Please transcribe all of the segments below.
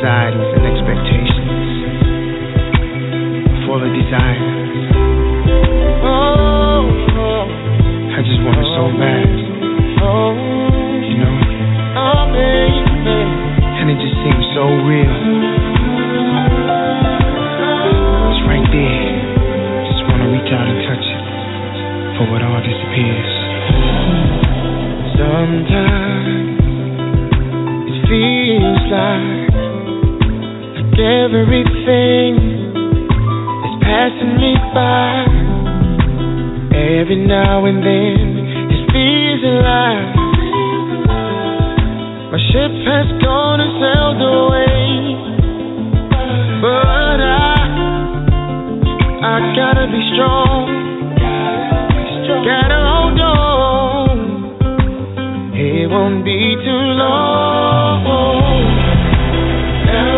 Anxieties and expectations. Full of desire. Oh, I just want it so bad. You know? And it just seems so real. It's right there. Just wanna reach out and touch it. For it all disappears. Sometimes it feels like everything is passing me by. Every now and then it feels like my ship has gone and sailed away. But I, I gotta be strong. Gotta hold on. It won't be too long.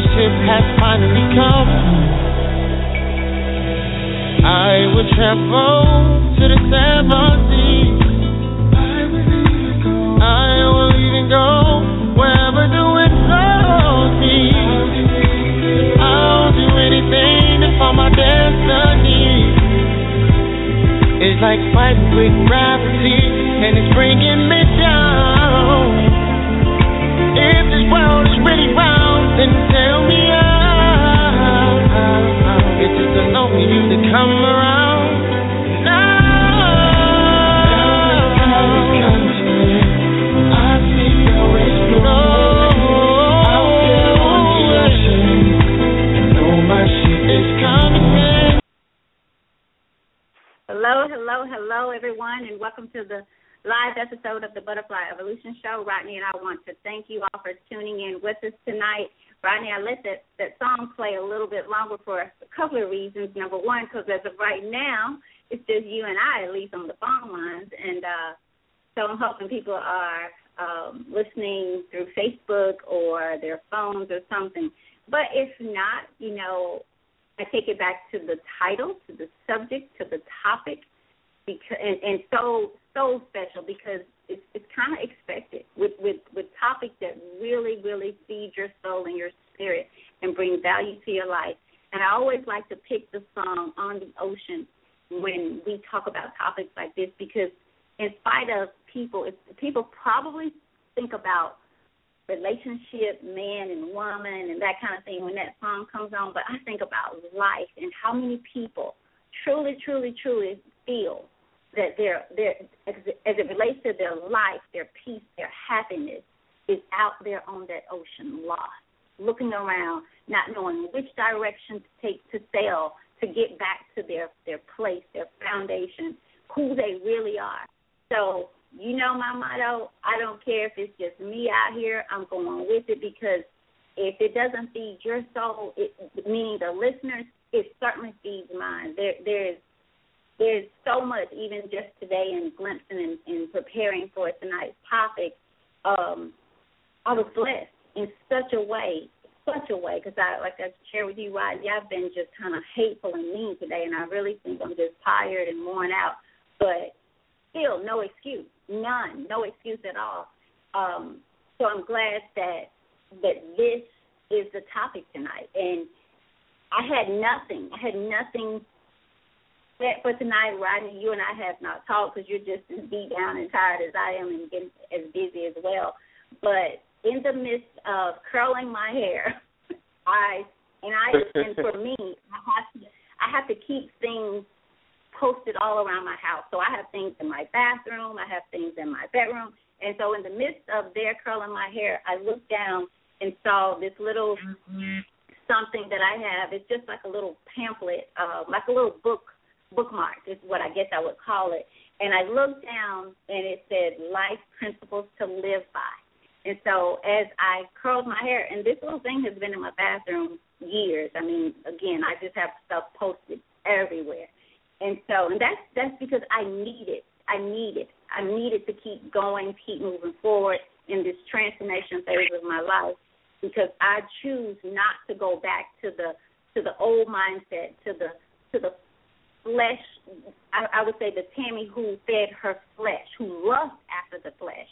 Ship has finally come. I will travel to the seven seas. I will even go wherever the wind blows me. I'll do anything to find my destiny. It's like fighting with gravity, and it's bringing me down. Episode of the Butterfly Evolution Show. Rodney and I want to thank you all for tuning in with us tonight. Rodney, I let that, that song play a little bit longer for a couple of reasons. Number one, because as of right now, it's just you and I, at least on the phone lines, and uh, so I'm hoping people are um, listening through Facebook or their phones or something. But if not, you know, I take it back to the title, to the subject, to the topic, because and, and so so special because it's it's kind of expected with with with topics that really really feed your soul and your spirit and bring value to your life. And I always like to pick the song on the ocean when we talk about topics like this because in spite of people, if people probably think about relationship, man and woman, and that kind of thing when that song comes on. But I think about life and how many people truly, truly, truly feel that their their as it, relates to their life, their peace, their happiness is out there on that ocean, lost, looking around, not knowing which direction to take to sail to get back to their their place, their foundation, who they really are. So you know my motto. I don't care if it's just me out here. I'm going with it because if it doesn't feed your soul, it, meaning the listeners, it certainly feeds mine. There, there's there's so much, even just today, in glimpsing and, and preparing for tonight's topic. Um, I was blessed in such a way, such a way, because I, like I shared with you, Rodney, I've been just kind of hateful and mean today, and I really think I'm just tired and worn out. But still, no excuse, none, no excuse at all. Um, so I'm glad that that this is the topic tonight. And I had nothing. I had nothing set for tonight. Rodney, you and I have not talked because you're just as beat down and tired as I am and getting as busy as well. But in the midst of curling my hair, I and I and for me, I have to I have to keep things posted all around my house. So I have things in my bathroom, I have things in my bedroom, and so in the midst of their curling my hair, I looked down and saw this little something that I have. It's just like a little pamphlet, uh, like a little book bookmark is what I guess I would call it. And I looked down and it said life principles to live by. And so as I curled my hair, and this little thing has been in my bathroom years. I mean, again, I just have stuff posted everywhere. And so, and that's that's because I need it. I need it. I needed to keep going, keep moving forward in this transformation phase of my life because I choose not to go back to the to the old mindset, to the to the flesh. I, I would say the Tammy who fed her flesh, who lust after the flesh,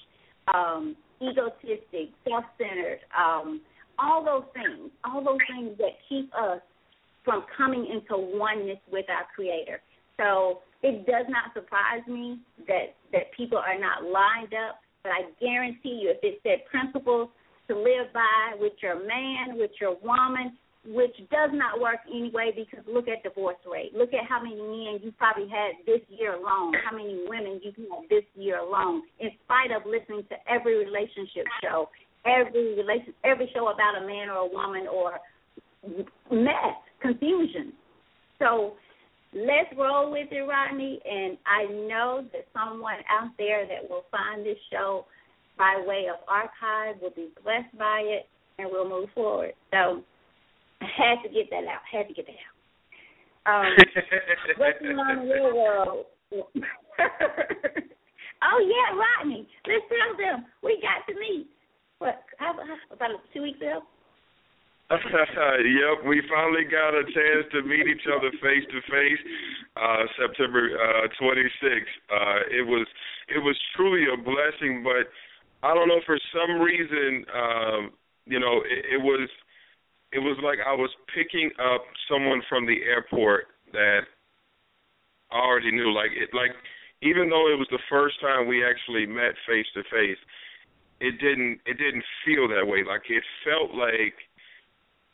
um, egotistic, self-centered, um, all those things, all those things that keep us from coming into oneness with our Creator. So it does not surprise me that that people are not lined up. But I guarantee you, if it said principles to live by with your man, with your woman, which does not work anyway because look at divorce rate. Look at how many men you probably had this year alone, how many women you had this year alone, in spite of listening to every relationship show, every relation every show about a man or a woman or mess, confusion. So let's roll with it, Rodney, and I know that someone out there that will find this show by way of archive will be blessed by it and we'll move forward. So I had to get that out. I Had to get that out. Um, what's going on in your world? oh yeah, Rodney. Let's tell them we got to meet. What? How, how, about two weeks ago? yep, we finally got a chance to meet each other face to face. Uh September uh 26th. Uh it was it was truly a blessing, but I don't know for some reason um you know it, it was it was like I was picking up someone from the airport that I already knew. Like it, like even though it was the first time we actually met face to face, it didn't it didn't feel that way. Like it felt like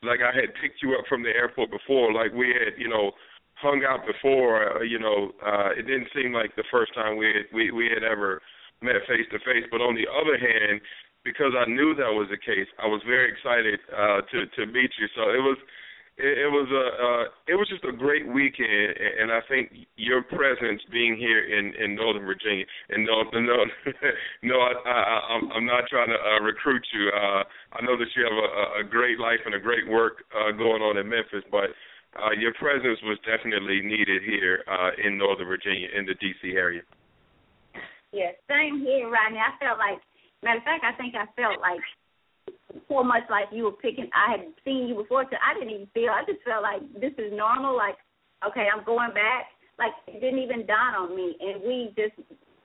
like I had picked you up from the airport before. Like we had you know hung out before. Uh, you know, uh, it didn't seem like the first time we had, we we had ever met face to face. But on the other hand, because I knew that was the case, I was very excited uh, to to meet you. So it was it, it was a uh, it was just a great weekend, and I think your presence being here in in Northern Virginia, and no no no I, I I'm I'm not trying to uh, recruit you. Uh, I know that you have a, a great life and a great work uh, going on in Memphis, but. Uh, your presence was definitely needed here uh, in Northern Virginia, in the D.C. area. Yes, same here, Rodney. I felt like Matter of fact, I think I felt like so much like you were picking. I had seen you before, so I didn't even feel. I just felt like this is normal. Like, okay, I'm going back. Like it didn't even dawn on me, and we just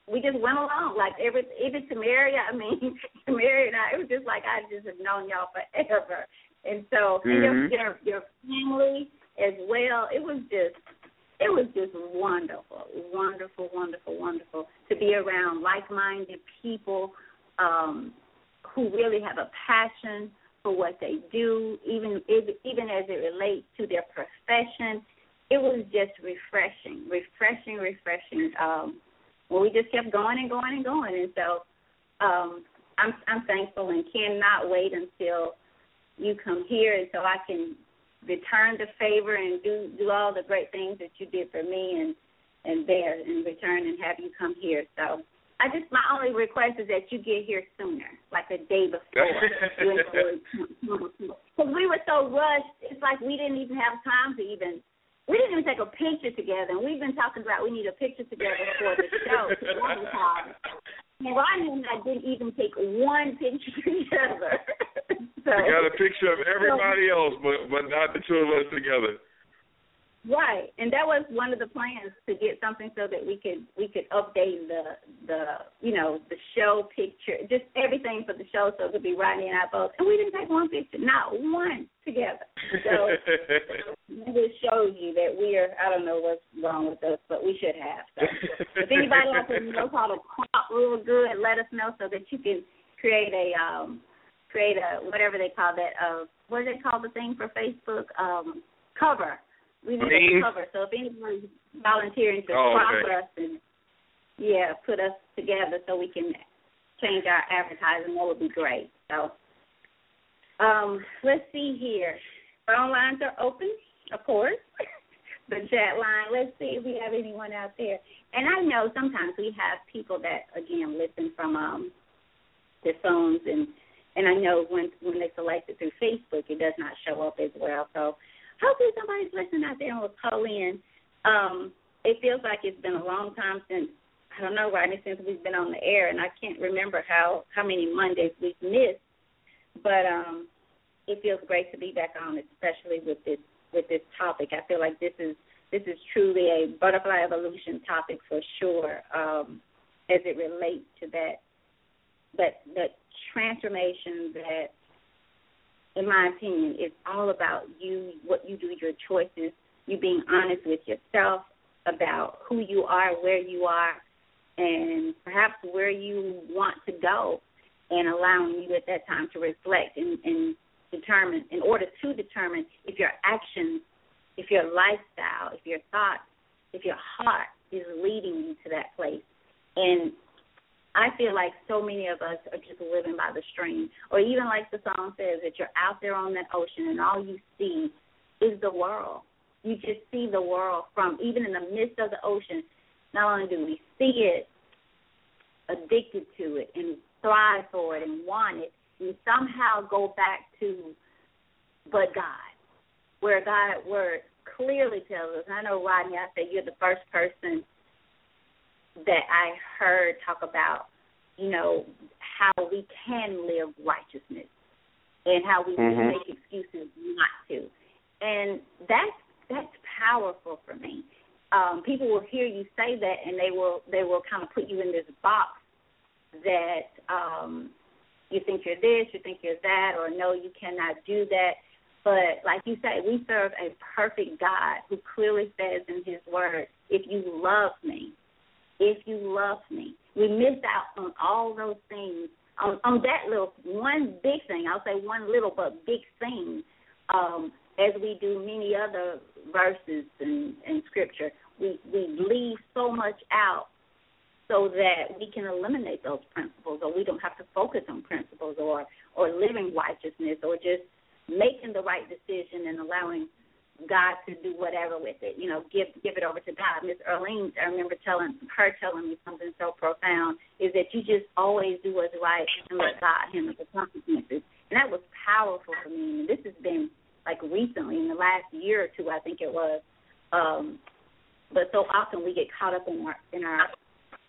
we just went along. Like every even Tamaria, I mean Tamaria and I, it was just like I just have known y'all forever. And so mm-hmm. and your, your your family as well. It was just it was just wonderful, wonderful, wonderful, wonderful to be around like-minded people um, who really have a passion for what they do, even even as it relates to their profession. It was just refreshing, refreshing, refreshing. Um, well, we just kept going and going and going, and so um, I'm I'm thankful and cannot wait until you come here, and so I can return the favor and do do all the great things that you did for me and and there in return and have you come here. So I just my only request is that you get here sooner, like a day before. Because we were so rushed, it's like we didn't even have time to even. We didn't even take a picture together, and we've been talking about we need a picture together for the show. One time, and Rodney and I didn't even take one picture together. so, we got a picture of everybody else, but but not the two of us together. Right, and that was one of the plans to get something so that we could we could update the the you know the show picture, just everything for the show, so it could be Rodney and I both. And we didn't take one picture, not one together. So it shows you that we are. I don't know what's wrong with us, but we should have. So if anybody out there knows how to crop real good, let us know so that you can create a um create a whatever they call that uh what is it called the thing for Facebook um cover we need Mean? a cover. So if anyone's volunteering to Oh, crop okay. us and yeah, put us together so we can change our advertising, that would be great. So um, let's see here. Phone lines are open, of course. the chat line. Let's see if we have anyone out there. And I know sometimes we have people that again listen from um their phones and and I know when when they select it through Facebook it does not show up as well. So hopefully somebody's listening out there and will call in. Um, it feels like it's been a long time since I don't know, Rodney, since we've been on the air, and I can't remember how how many Mondays we've missed. But um, it feels great to be back on, especially with this with this topic. I feel like this is this is truly a butterfly evolution topic for sure, um, as it relates to that that that transformation that in my opinion, it's all about you, what you do, your choices, you being honest with yourself about who you are, where you are, and perhaps where you want to go, and allowing you at that time to reflect and, and determine, in order to determine if your actions, if your lifestyle, if your thoughts, if your heart is leading you to that place. And I feel like so many of us are just living by the stream, or even like the song says, that you're out there on that ocean and all you see is the world. You just see the world from even in the midst of the ocean. Not only do we see it, addicted to it, and thrive for it, and want it, we somehow go back to, but God, where God's word clearly tells us. I know Rodney, I said you're the first person that I heard talk about, you know, how we can live righteousness and how we Mhm. can make excuses not to. And that's that's powerful for me. Um, people will hear you say that and they will they will kind of put you in this box that um you think you're this, you think you're that, or no, you cannot do that. But like you say, we serve a perfect God who clearly says in his word, if you love me, if you love me. We miss out on all those things, on, on that little one big thing. I'll say one little but big thing, um, as we do many other verses in, in scripture. We we leave so much out so that we can eliminate those principles or we don't have to focus on principles or or living righteousness or just making the right decision and allowing God to do whatever with it. You know, give give it over to God. Miss Erlene, I remember telling her telling me something so profound is that you just always do what's right and let God handle the consequences. And that was powerful for me. And this has been like recently in the last year or two, I think it was. Um, but so often we get caught up in our in our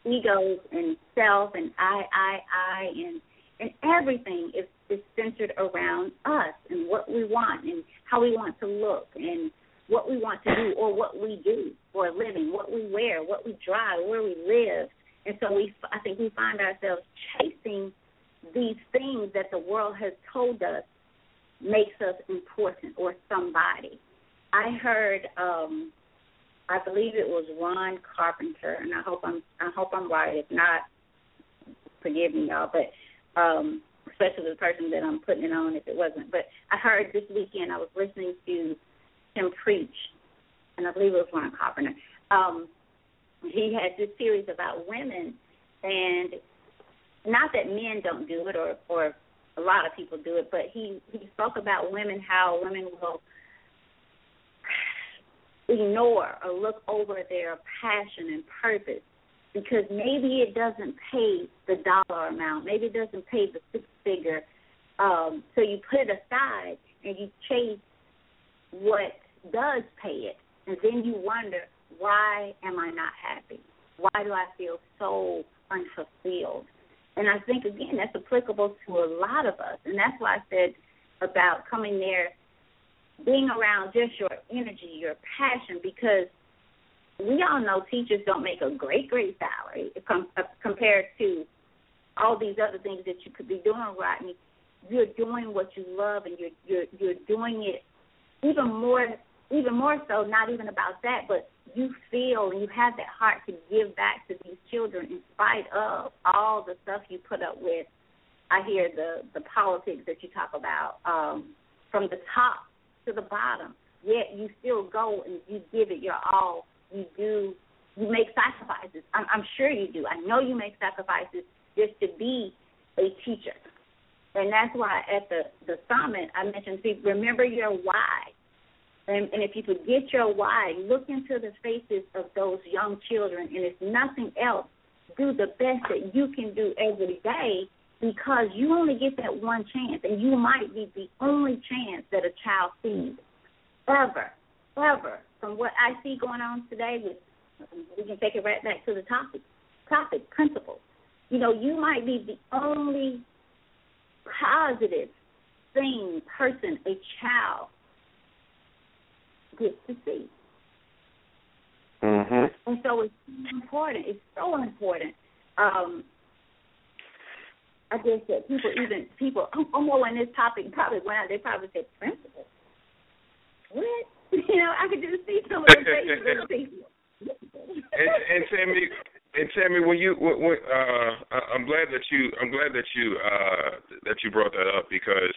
egos and self and I, I, I, and and everything is is centered around us and what we want and how we want to look and what we want to do or what we do for a living, what we wear, what we drive, where we live. And so we, I think we find ourselves chasing these things that the world has told us makes us important or somebody. I heard, um, I believe it was Ron Carpenter, and I hope I'm, I hope I'm right. If not, forgive me, y'all. But um, especially the person that I'm putting it on if it wasn't. But I heard this weekend I was listening to him preach, and I believe it was Ron Carpenter. Um, he had this series about women, and not that men don't do it, or or a lot of people do it, but he he spoke about women how women will ignore or look over their passion and purpose because maybe it doesn't pay the dollar amount, maybe it doesn't pay the six figure. Um, so you put it aside and you chase what does pay it, and then you wonder why am I not happy? Why do I feel so unfulfilled? And I think again that's applicable to a lot of us, and that's why I said about coming there being around just your energy, your passion, because we all know teachers don't make a great, great salary uh, compared to all these other things that you could be doing, Rodney. You're doing what you love, and you're you're you're doing it even more, even more so. Not even about that, but you feel and you have that heart to give back to these children in spite of all the stuff you put up with. I hear the the politics that you talk about um, from the top to the bottom. Yet you still go and you give it your all. You do. You make sacrifices. I'm, I'm sure you do. I know you make sacrifices just to be a teacher. And that's why at the the summit I mentioned, see, remember your why. And, and if you forget your why, look into the faces of those young children, and if nothing else, do the best that you can do every day because you only get that one chance, and you might be the only chance that a child sees ever, what I see going on today, with we can take it right back to the topic, topic principles. You know, you might be the only positive thing, person, a child gets to see. Mhm. And so it's important. It's so important. Um, I guess that people, even people, I'm, more on this topic. Probably when I, they probably said principal. What? You know, I could just see some of the faces of the people. and, and Tammy, and Tammy, when you, when, when, uh, I- I'm glad that you, I'm glad that you, uh, that you brought that up because,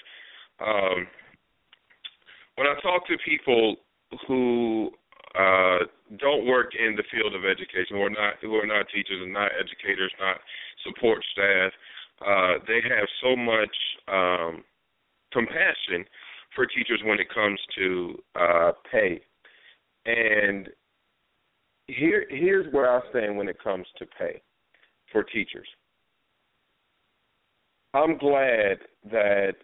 um, when I talk to people who uh, don't work in the field of education, who are not, who are not teachers and not educators, not support staff, uh, they have so much um, compassion for teachers when it comes to uh, pay. And here here's where I stand when it comes to pay for teachers. I'm glad that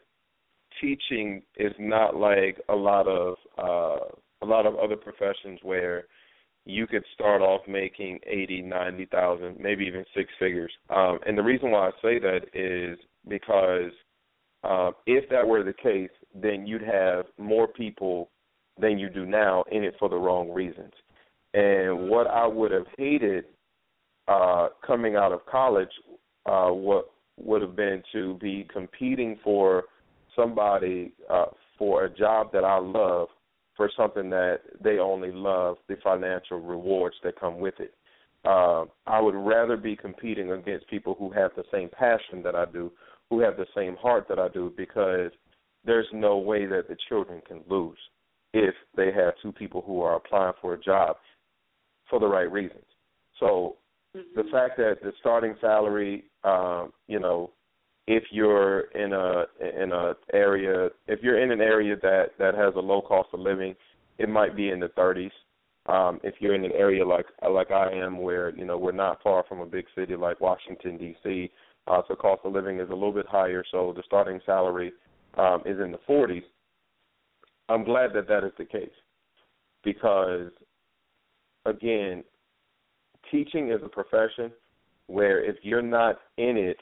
teaching is not like a lot of uh a lot of other professions where you could start off making eighty, ninety thousand, maybe even six figures. Um and the reason why I say that is because um if that were the case, then you'd have more people than you do now in it for the wrong reasons. And what I would have hated uh, coming out of college, uh, what would have been to be competing for somebody uh, for a job that I love for something that they only love the financial rewards that come with it. Uh, I would rather be competing against people who have the same passion that I do, who have the same heart that I do, because there's no way that the children can lose if they have two people who are applying for a job for the right reasons. So the fact that the starting salary, um, you know, if you're in a in a area, if you're in an area that that has a low cost of living, it might be in the 30s. Um, if you're in an area like like I am, where you know we're not far from a big city like Washington D.C., uh, so cost of living is a little bit higher. So the starting salary um, is in the 40s. I'm glad that that is the case because, again, teaching is a profession where if you're not in it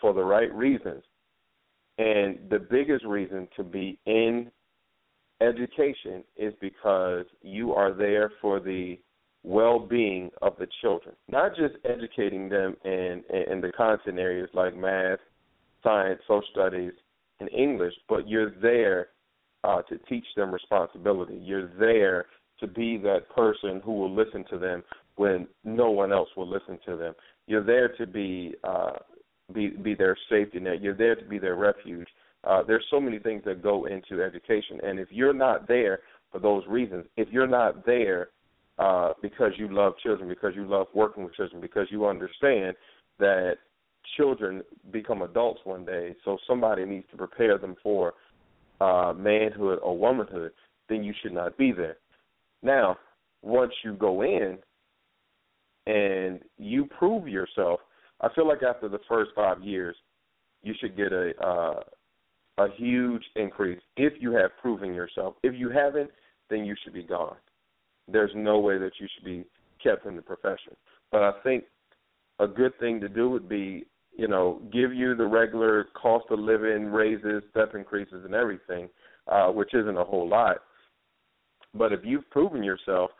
for the right reasons, and the biggest reason to be in education is because you are there for the well-being of the children, not just educating them in in the content areas like math, science, social studies, and English, but you're there uh, to teach them responsibility. You're there to be that person who will listen to them when no one else will listen to them. You're there to be uh, be be their safety net. You're there to be their refuge. Uh, there's so many things that go into education, and if you're not there for those reasons, if you're not there uh, because you love children, because you love working with children, because you understand that children become adults one day, so somebody needs to prepare them for uh, manhood or womanhood, then you should not be there. Now, once you go in and you prove yourself, I feel like after the first five years, you should get a uh, a huge increase if you have proven yourself. If you haven't, then you should be gone. There's no way that you should be kept in the profession. But I think a good thing to do would be, you know, give you the regular cost of living raises, step increases, and everything. uh, which isn't a whole lot. But if you've proven yourself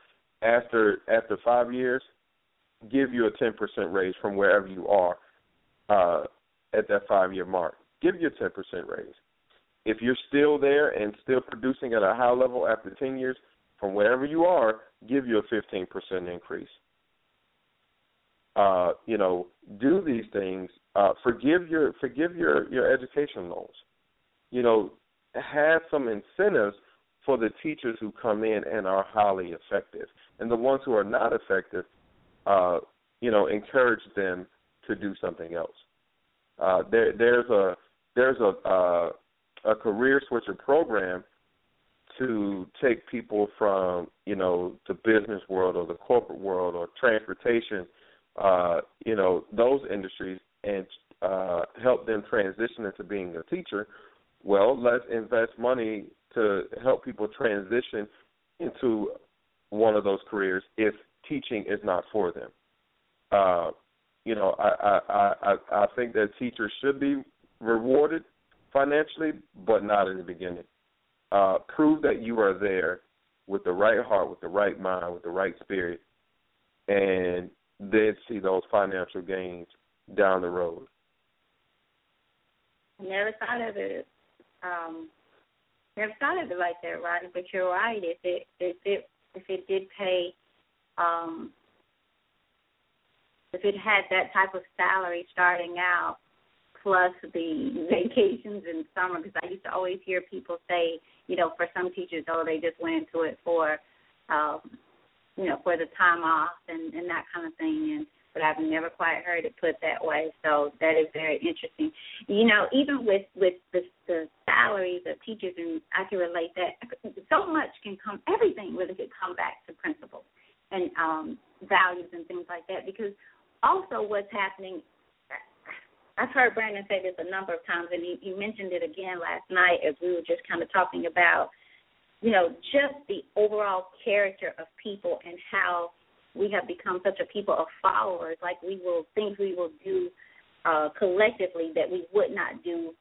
after after five years, give you a ten percent raise from wherever you are uh, at that five year mark. Give you a ten percent raise. If you're still there and still producing at a high level after ten years, from wherever you are, give you a fifteen percent increase. Uh, you know, do these things. Uh, forgive your forgive your your education loans. You know, have some incentives for the teachers who come in and are highly effective, and the ones who are not effective, uh, you know, encourage them to do something else. Uh, there, there's a there's a uh, a career switcher program to take people from you know the business world or the corporate world or transportation, uh, you know those industries, and uh, help them transition into being a teacher. Well, let's invest money to help people transition into one of those careers if teaching is not for them. Uh, you know, I, I I I think that teachers should be rewarded financially, but not in the beginning. Uh, prove that you are there with the right heart, with the right mind, with the right spirit, and then see those financial gains down the road. Never thought of it. Um, never thought of it like that, Rodney. But you're right. If it if it if it did pay, um, if it had that type of salary starting out, plus the vacations in summer, because I used to always hear people say, you know, for some teachers, oh, they just went into it for, um, you know, for the time off and and that kind of thing. And but I've never quite heard it put that way. So that is very interesting. You know, even with with the, the salaries of teachers, and I can relate that so much can come. Everything really could come back to principles and um, values and things like that. Because also, what's happening. I've heard Brandon say this a number of times, and he, he mentioned it again last night as we were just kind of talking about, you know, just the overall character of people and how we have become such a people of followers. Like we will things we will do uh, collectively that we would not do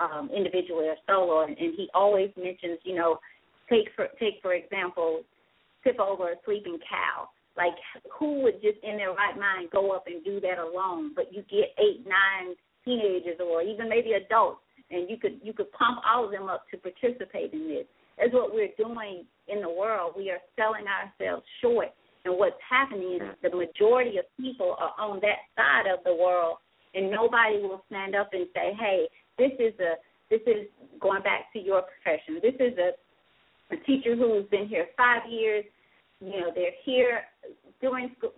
um, individually or solo. And, and he always mentions, you know, take for take for example, tip over a sleeping cow. Like who would just in their right mind go up and do that alone? But you get eight, nine teenagers or even maybe adults, and you could you could pump all of them up to participate in this. That's what we're doing in the world. We are selling ourselves short and what's happening is the majority of people are on that side of the world, and nobody will stand up and say, "Hey, this is a this is going back to your profession. This is a, a teacher who's been here five years. You know, they're here during school,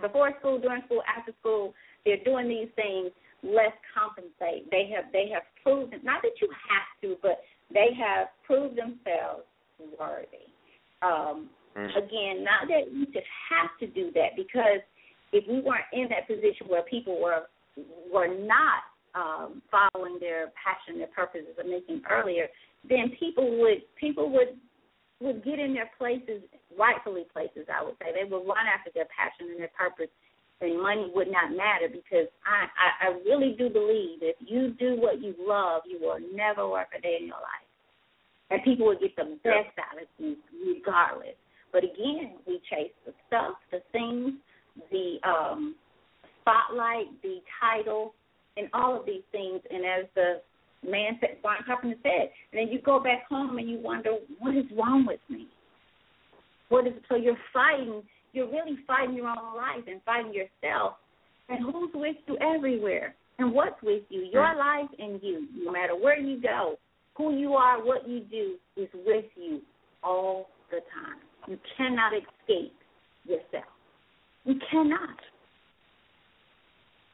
before school, during school, after school. They're doing these things. Let's compensate. They have they have proven not that you have to, but they have proved themselves worthy. Um, Mm-hmm. Again, not that we should have to do that because if we weren't in that position where people were were not um, following their passion, their purposes, I mentioned earlier, then people would people would would get in their places, rightfully places, I would say. They would run after their passion and their purpose, and money would not matter because I, I, I really do believe if you do what you love, you will never work a day in your life. And people will get the best out of you regardless. But again, we chase the stuff, the things, the um, spotlight, the title, and all of these things. And as the man said, Brian Carpenter said, and then you go back home and you wonder, what is wrong with me? What is so you're fighting? You're really fighting your own life and fighting yourself. And who's with you everywhere? And what's with you? Your life and you. No matter where you go, who you are, what you do is with you all the time. You cannot escape yourself. You cannot.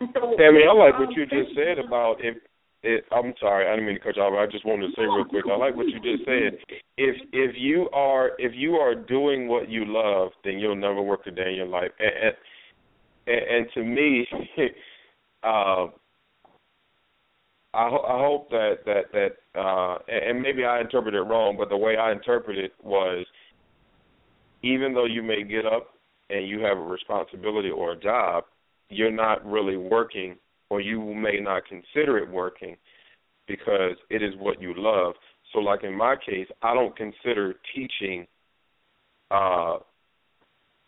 so, Tammy, I like what um, you just said about if it, I'm sorry, I didn't mean to cut you off. I just wanted to say real quick. I like what you just said. If if you are if you are doing what you love, then you'll never work a day in your life. And and, and to me, uh, I, I hope that that that uh, and maybe I interpreted it wrong, but the way I interpreted it was even though you may get up and you have a responsibility or a job, you're not really working or you may not consider it working because it is what you love. So, like in my case, I don't consider teaching, uh,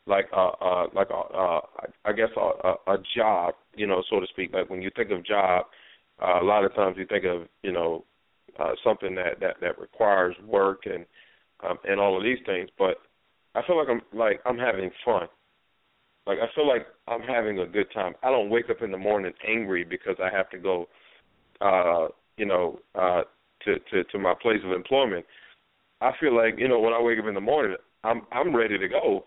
like a, uh, like a, uh, I guess a, a, a job, you know, so to speak. Like when you think of job, uh, a lot of times you think of, you know, uh, something that that that requires work and um, and all of these things. But I feel like I'm like I'm having fun. Like I feel like I'm having a good time. I don't wake up in the morning angry because I have to go, uh, you know, uh, to to to my place of employment. I feel like you know when I wake up in the morning, I'm I'm ready to go,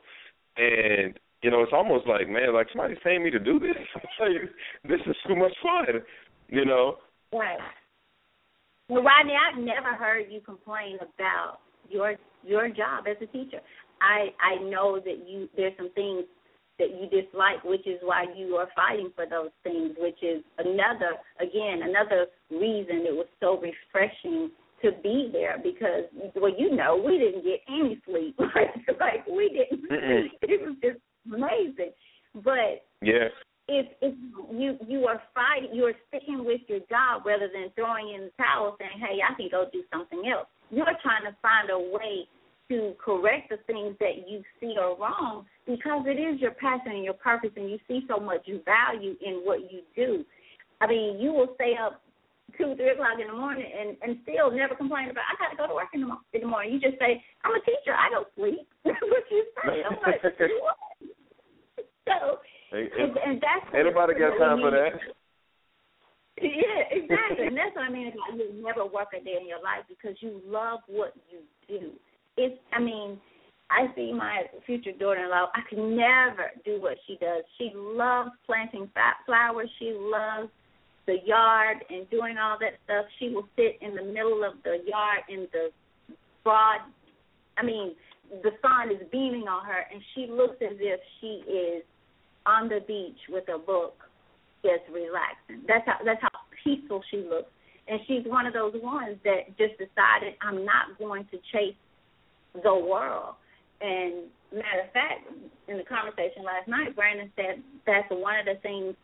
and you know it's almost like man, like somebody's paying me to do this. like, this is too much fun, you know. Right. Well, Rodney, I've never heard you complain about your your job as a teacher. I I know that you there's some things that you dislike, which is why you are fighting for those things, which is another again another reason it was so refreshing to be there because well you know we didn't get any sleep. Like we didn't Mm-mm. it was just amazing. But yeah if if you you are fighting you are sticking with your job rather than throwing in the towel saying hey I can go do something else. You're trying to find a way to correct the things that you see are wrong because it is your passion and your purpose and you see so much value in what you do. I mean, you will stay up two, three o'clock in the morning and, and still never complain about I gotta go to work in the, mo- in the morning. You just say, I'm a teacher, I don't sleep. What you say. I'm like, what? So and, and that's ain't nobody got time for that. yeah, exactly. and that's what I mean about you'll never work a day in your life because you love what you do. It's I mean, I see my future daughter in law, I could never do what she does. She loves planting flowers, she loves the yard and doing all that stuff. She will sit in the middle of the yard in the broad I mean, the sun is beaming on her and she looks as if she is on the beach with a book just relaxing. That's how that's how peaceful she looks. And she's one of those ones that just decided I'm not going to chase the world. And matter of fact, in the conversation last night, Brandon said that's one of the things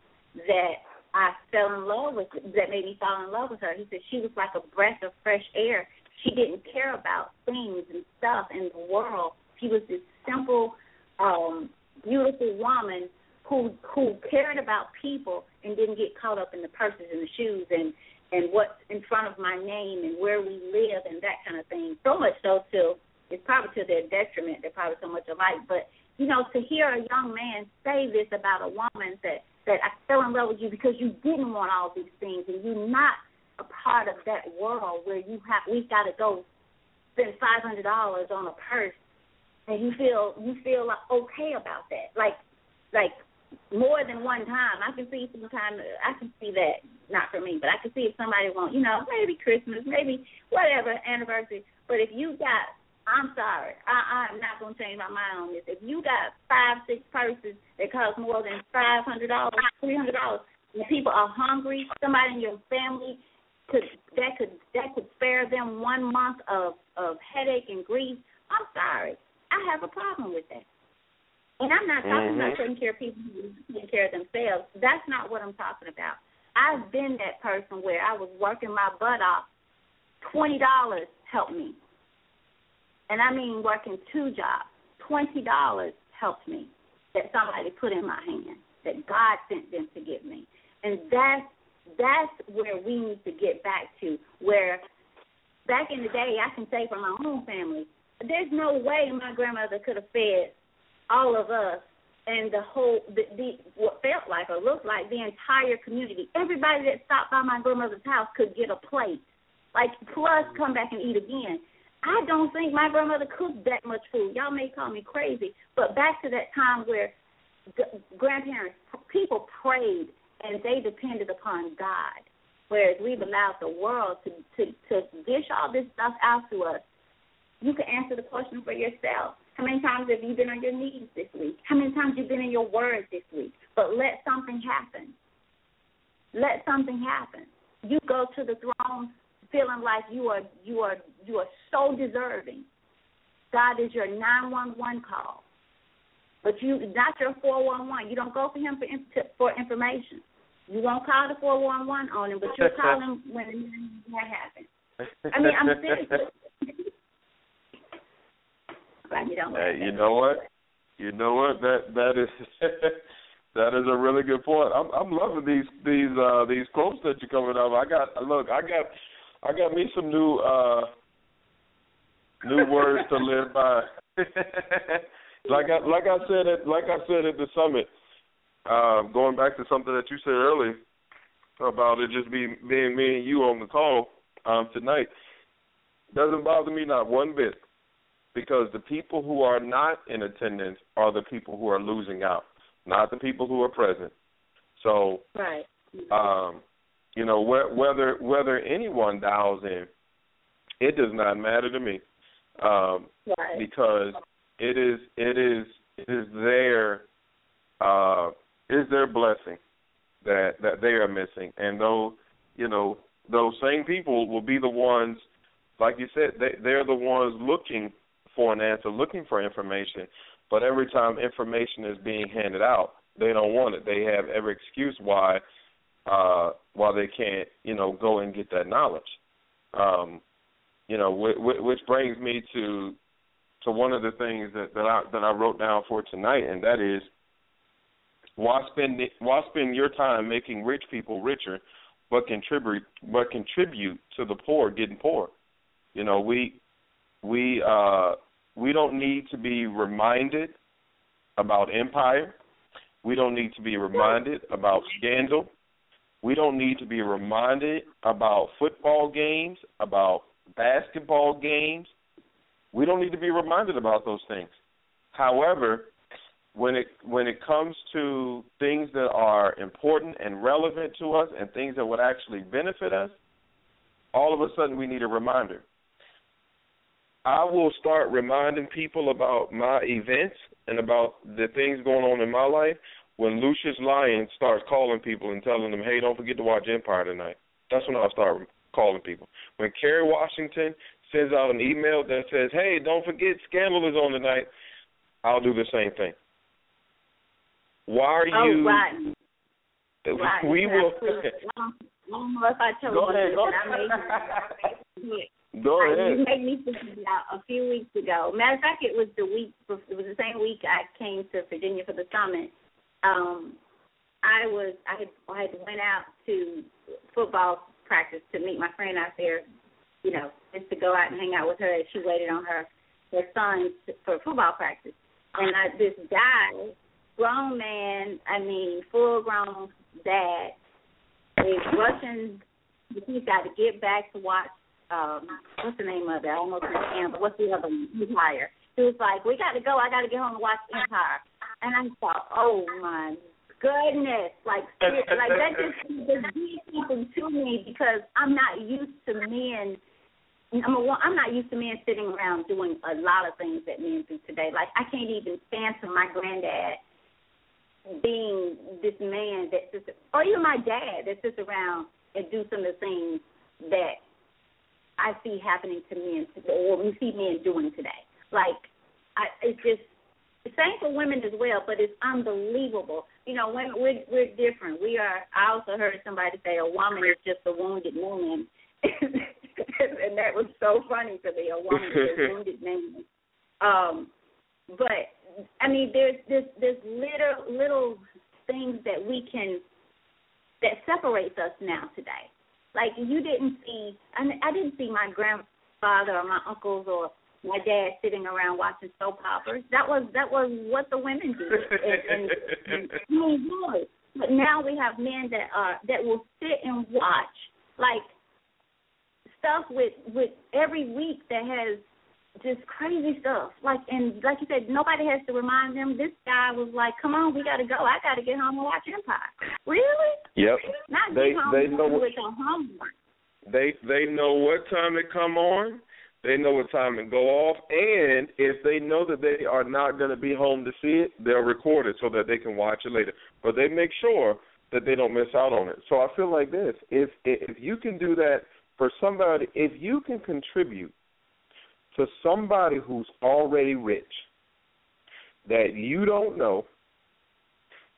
that I fell in love with that made me fall in love with her. He said she was like a breath of fresh air. She didn't care about things and stuff in the world. She was this simple, um, beautiful woman who who cared about people and didn't get caught up in the purses and the shoes and and what's in front of my name and where we live and that kind of thing. So much so till it's probably to their detriment. They're probably so much alike. But you know, to hear a young man say this about a woman that that I fell in love with you because you didn't want all these things and you're not a part of that world where you have we've got to go spend five hundred dollars on a purse and you feel you feel like okay about that. Like like more than one time. I can see sometimes I can see that not for me, but I can see if somebody want, you know, maybe Christmas, maybe whatever anniversary. But if you got, I'm sorry, I I'm not gonna change my mind on this. If you got five six purses that cost more than five hundred dollars, three hundred dollars, and people are hungry, somebody in your family could that could that could spare them one month of of headache and grief. I'm sorry, I have a problem with that. And I'm not talking about mm-hmm. taking care of people who taking care of themselves. That's not what I'm talking about. I've been that person where I was working my butt off. Twenty dollars helped me, and I mean working two jobs. Twenty dollars helped me that somebody put in my hand that God sent them to give me, and that's that's where we need to get back to. Where back in the day, I can say for my own family, there's no way my grandmother could have fed all of us and the whole the, the what felt like or looked like the entire community. Everybody that stopped by my grandmother's house could get a plate, like plus come back and eat again. I don't think my grandmother cooked that much food. Y'all may call me crazy, but back to that time where g- grandparents, people prayed and they depended upon God, whereas we've allowed the world to to to dish all this stuff out to us. You can answer the question for yourself. How many times have you been on your knees this week? How many times you've been in your word this week? But let something happen. Let something happen. You go to the throne feeling like you are you are you are so deserving. God is your nine one one call, but you not your four one one. You don't go for him for for information. You won't call the four one one on him, but you'll call him when that happens. I mean, I'm serious. You don't. Hey, you know what? You know what? That that is that is a really good point. I'm I'm loving these these uh these quotes that you're coming up. I got look, I got I got me some new uh new words to live by. like I like I said at like I said at the summit, uh, going back to something that you said earlier about it just being being me and you on the call um tonight. Doesn't bother me not one bit because the people who are not in attendance are the people who are losing out, not the people who are present. So, right. um, you know, wh- whether whether anyone dials in, it does not matter to me, um, right. because it is it is it is their uh, is their blessing that that they are missing, and though you know those same people will be the ones, like you said, they they're the ones looking for an answer, looking for information. But every time information is being handed out, they don't want it. They have every excuse why uh why they can't, you know, go and get that knowledge. Um, you know, which, which brings me to to one of the things that that I that I wrote down for tonight, and that is why spend why spend your time making rich people richer, but contribute but contribute to the poor getting poor. You know, we we uh we don't need to be reminded about empire. We don't need to be reminded about scandal. We don't need to be reminded about football games, about basketball games. We don't need to be reminded about those things. However, when it when it comes to things that are important and relevant to us and things that would actually benefit us, all of a sudden we need a reminder. I will start reminding people about my events and about the things going on in my life when Lucious Lyon starts calling people and telling them, "Hey, don't forget to watch Empire tonight." That's when I'll start calling people. When Kerry Washington sends out an email that says, "Hey, don't forget Scandal is on tonight," I'll do the same thing. Why are Oh, you? right. Right. We will. Absolutely. I don't know if I told Go you ahead. this, Go, but I made go Right, ahead. You made me think about a few weeks ago. Matter of fact, it was the week. bef- It was the same week I came to Virginia for the summit. Um, I was I had I had went out to football practice to meet my friend out there. You know, just to go out and hang out with her as she waited on her her son for football practice. And I, this guy, grown man, I mean, full grown dad, is rushing. He's got to get back to watch um what's the name of it? I almost said Amber. What's the other one? Empire. He was like, We gotta go, I gotta get home and watch Empire and I thought, Oh my goodness like like that just just did something to me because I'm not used to men number one, I'm not used to men sitting around doing a lot of things that men do today. Like I can't even stand to my granddad being this man that sits or even my dad that sits around and do some of the things that I see happening to men today, or we see men doing today. Like, I, it's just the same for women as well, but it's unbelievable. You know, women we're we're different. We are. I also heard somebody say a woman is just a wounded man, and that was so funny to me. A woman is a wounded man. Um, but I mean, there's there's there's little little things that we can that separates us now today. Like you didn't see, I, I didn't see my grandfather or my uncles or my dad sitting around watching soap operas. That was that was what the women did. And, and, and, oh, boy. But now we have men that are that will sit and watch like stuff with with every week that has just crazy stuff. Like and like you said, nobody has to remind them. This guy was like, "Come on, we got to go. I got to get home and watch Empire." Really? Yep. Not They- get home they and know what- it your homework. They they know what time to come on. They know what time to go off, and if they know that they are not going to be home to see it, they'll record it so that they can watch it later. But they make sure that they don't miss out on it. So I feel like this: if if you can do that for somebody, if you can contribute to somebody who's already rich that you don't know,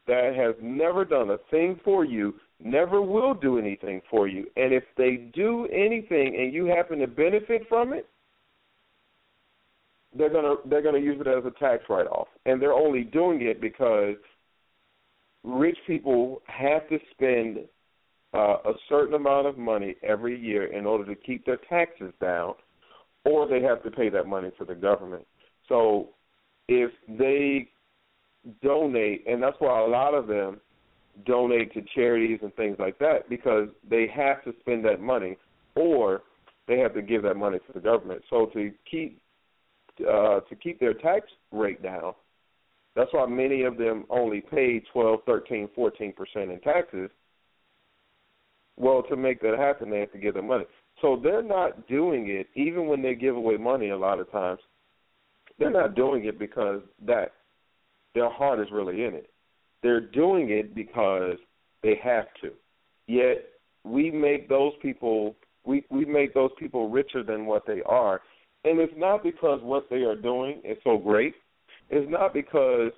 that has never done a thing for you, never will do anything for you. And if they do anything and you happen to benefit from it, they're gonna they're gonna use it as a tax write off. And they're only doing it because rich people have to spend uh, a certain amount of money every year in order to keep their taxes down, or they have to pay that money to the government. So if they donate, and that's why a lot of them donate to charities and things like that because they have to spend that money, or they have to give that money to the government. So to keep uh, to keep their tax rate down, that's why many of them only pay 12, 13, 14 percent in taxes. Well, to make that happen, they have to give them money. So they're not doing it, even when they give away money. A lot of times, they're not doing it because that their heart is really in it. They're doing it because they have to. Yet we make those people we we make those people richer than what they are, and it's not because what they are doing is so great. It's not because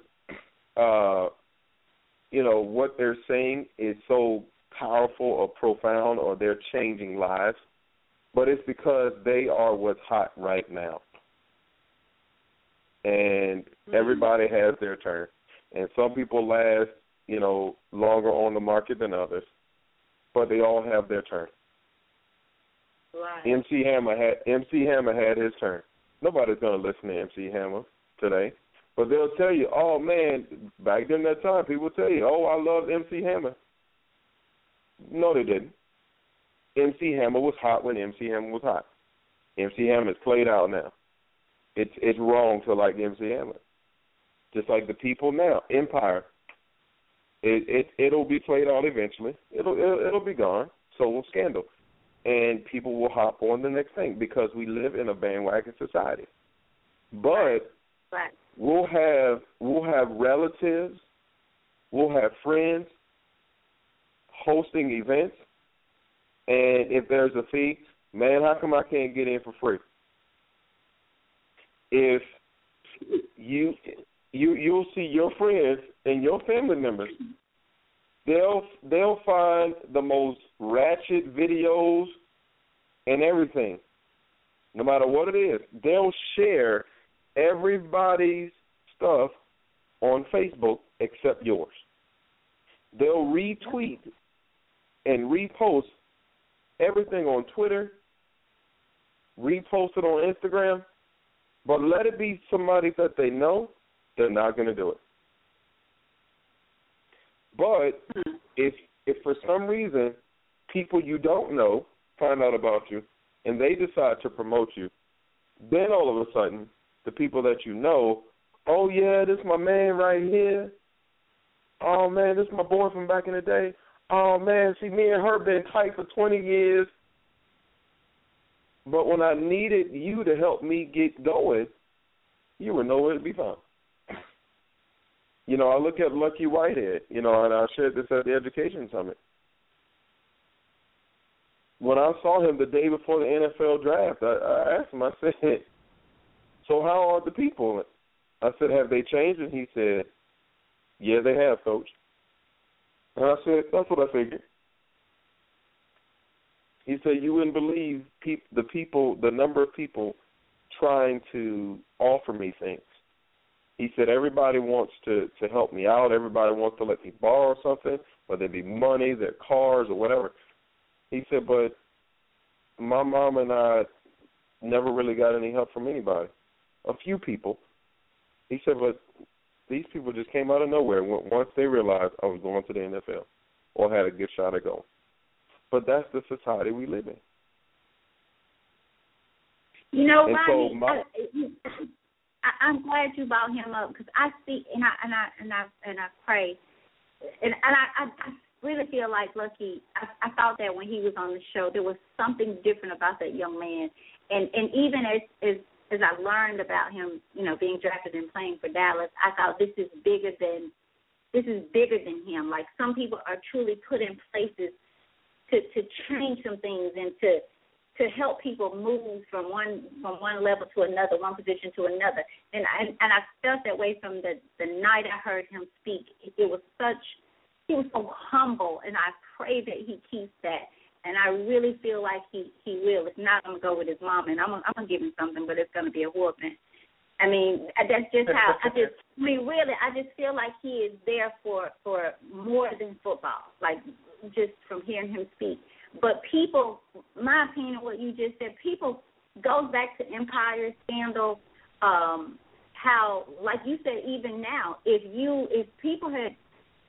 uh, you know what they're saying is so powerful or profound or they're changing lives, but it's because they are what's hot right now and everybody has their turn. And some people last, you know, longer on the market than others, but they all have their turn. Right. MC Hammer had MC Hammer had his turn. Nobody's gonna listen to MC Hammer today, but they'll tell you, "Oh man, back during that time, people tell you, oh, I love MC Hammer." No, they didn't. MC Hammer was hot when MC Hammer was hot. MC Hammer is played out now. It's it's wrong to like MC Hammer. Just like the people now, Empire. It it it'll be played out eventually. It'll it'll, it'll be gone. So will Scandal, and people will hop on the next thing because we live in a bandwagon society. But Right. we'll have we'll have relatives, we'll have friends hosting events, and if there's a fee, man, how come I can't get in for free? If you you you'll see your friends and your family members, they'll they'll find the most ratchet videos and everything, no matter what it is. They'll share everybody's stuff on Facebook except yours. They'll retweet and repost everything on Twitter, repost it on Instagram, but let it be somebody that they know, they're not going to do it. But mm-hmm. if if for some reason people you don't know find out about you and they decide to promote you, then all of a sudden the people that you know, oh yeah, this my man right here. Oh man, this my boy from back in the day. Oh man, see me and her been tight for twenty years. But when I needed you to help me get going, you were nowhere to be found. You know, I look at Lucky Whitehead, you know, and I shared this at the education summit. When I saw him the day before the NFL draft, I, I asked him, I said, So how are the people? I said, Have they changed? And he said, Yeah, they have, coach. And I said, That's what I figured. He said, You wouldn't believe peop- the people, the number of people trying to offer me things. He said everybody wants to to help me out. Everybody wants to let me borrow something, whether it be money, their cars, or whatever. He said, but my mom and I never really got any help from anybody. A few people. He said, but these people just came out of nowhere once they realized I was going to the NFL or had a good shot at going. But that's the society we live in. You know, And Rodney, so my- I, I'm glad you brought him up because I see and I and I and I and I pray, and and I, I, I really feel like Lucky. I, I thought that when he was on the show, there was something different about that young man, and and even as as as I learned about him, you know, being drafted and playing for Dallas, I thought this is bigger than this is bigger than him. Like some people are truly put in places to to change some things and to to help people move from one from one level to another, one position to another. And I and I felt that way from the the night I heard him speak. It, was such he was so humble, and I pray that he keeps that. And I really feel like he he will. If not, I'm gonna go with his mom, and I'm gonna, I'm gonna give him something, but it's gonna be a whooping. I mean, that's just how I just. I mean, really, I just feel like he is there for for more than football. Like just from hearing him speak. But people, my opinion, what you just said, people goes back to Empire scandal. Um, how, like you said, even now, if you if people had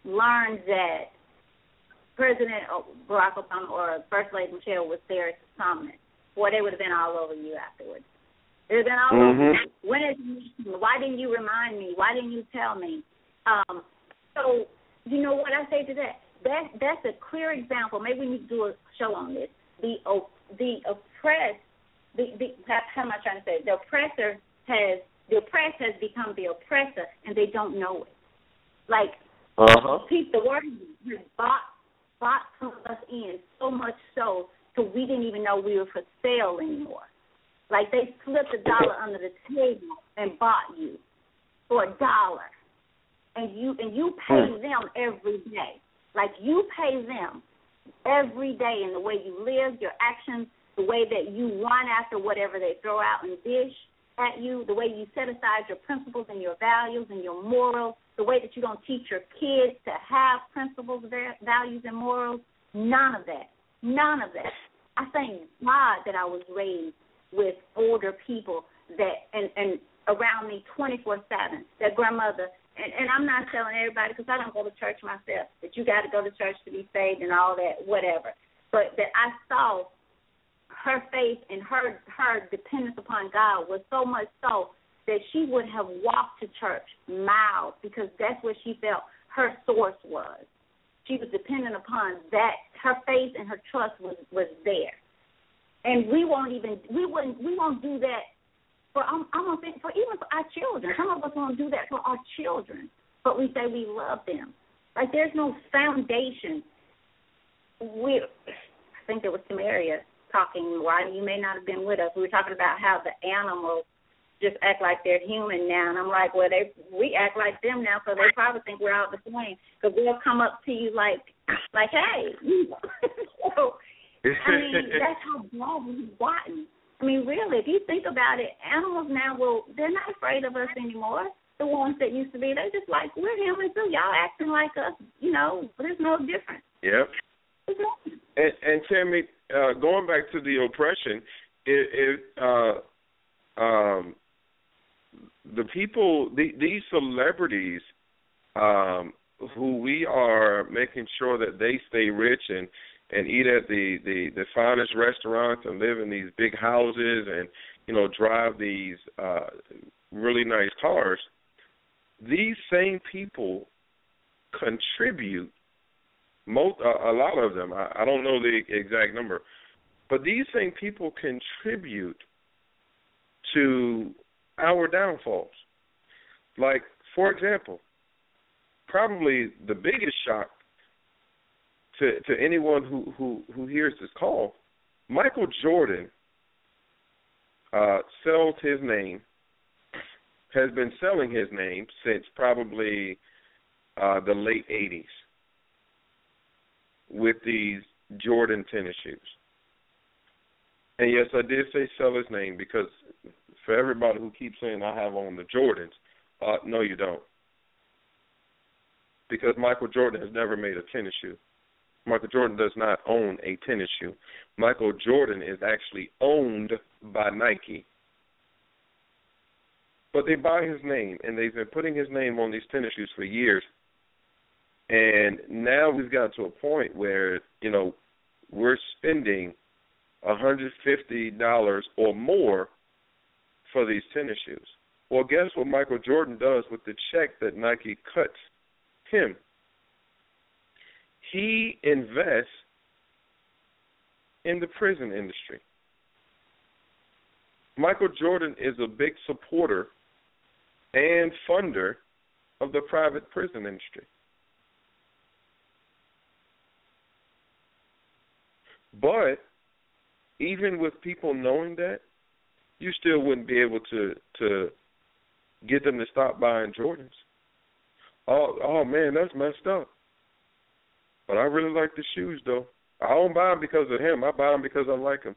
learned that President Barack Obama or First Lady Michelle was there to summon, boy, they would have been all over you afterwards. They would have been all Mhm. over. you. When is why didn't you remind me? Why didn't you tell me? Um, so you know what I say to that? That that's a clear example. Maybe we need to do a show on this. The the oppressed, the, the how how am I trying to say? It? The oppressor has the oppressed has become the oppressor, and they don't know it. Like Uh huh. Pete, the word has bought bought some of us in so much so, so we didn't even know we were for sale anymore. Like they slipped a dollar under the table and bought you for a dollar, and you and you pay them every day. Like you pay them every day in the way you live, your actions, the way that you run after whatever they throw out and dish at you, the way you set aside your principles and your values and your morals, the way that you don't teach your kids to have principles, values, and morals. None of that. None of that. I thank God that I was raised with older people that and and around me 24/7. That grandmother and, and I'm not telling everybody because I don't go to church myself that you got to go to church to be saved and all that, whatever. But that I saw her faith and her her dependence upon God was so much so that she would have walked to church miles because that's where she felt her source was. She was dependent upon that. Her faith and her trust was was there, and we won't even we wouldn't we won't do that for I'm, I'm gonna think for even for our children. Some of us won't do that for our children, but we say we love them. Like there's no foundation. We, I think there was Samaria talking. Why you may not have been with us. We were talking about how the animals just act like they're human now, and I'm like, well, they we act like them now, so they probably think we're all the same. Because they'll come up to you like, like, hey, so I mean, that's how bad we've gotten. I mean, really, if you think about it, animals now will they're not afraid of us anymore. The ones that used to be, they're just like, we're human too. Y'all acting like us, you know, there's no difference. Yep. And, and Tammy, uh, going back to the oppression, it, it uh, um, the people, the, these celebrities, um, who we are making sure that they stay rich and and eat at the the the finest restaurants and live in these big houses and you know drive these uh really nice cars these same people contribute most uh, a lot of them. I, I don't know the exact number but these same people contribute to our downfalls. Like for example probably the biggest shock to to anyone who who who hears this call, Michael Jordan uh sells his name has been selling his name since probably uh the late 80s with these Jordan tennis shoes. And yes, I did say sell his name because for everybody who keeps saying I have on the Jordans, uh no you don't. Because Michael Jordan has never made a tennis shoe. Michael Jordan does not own a tennis shoe. Michael Jordan is actually owned by Nike. But they buy his name, and they've been putting his name on these tennis shoes for years. And now we've got to a point where, you know, we're spending $150 or more for these tennis shoes. Well, guess what Michael Jordan does with the check that Nike cuts him? He invests in the prison industry. Michael Jordan is a big supporter and funder of the private prison industry. But even with people knowing that, you still wouldn't be able to to get them to stop buying Jordans. Oh, oh man, that's messed up. But I really like the shoes though. I don't buy them because of him. I buy them because I like them.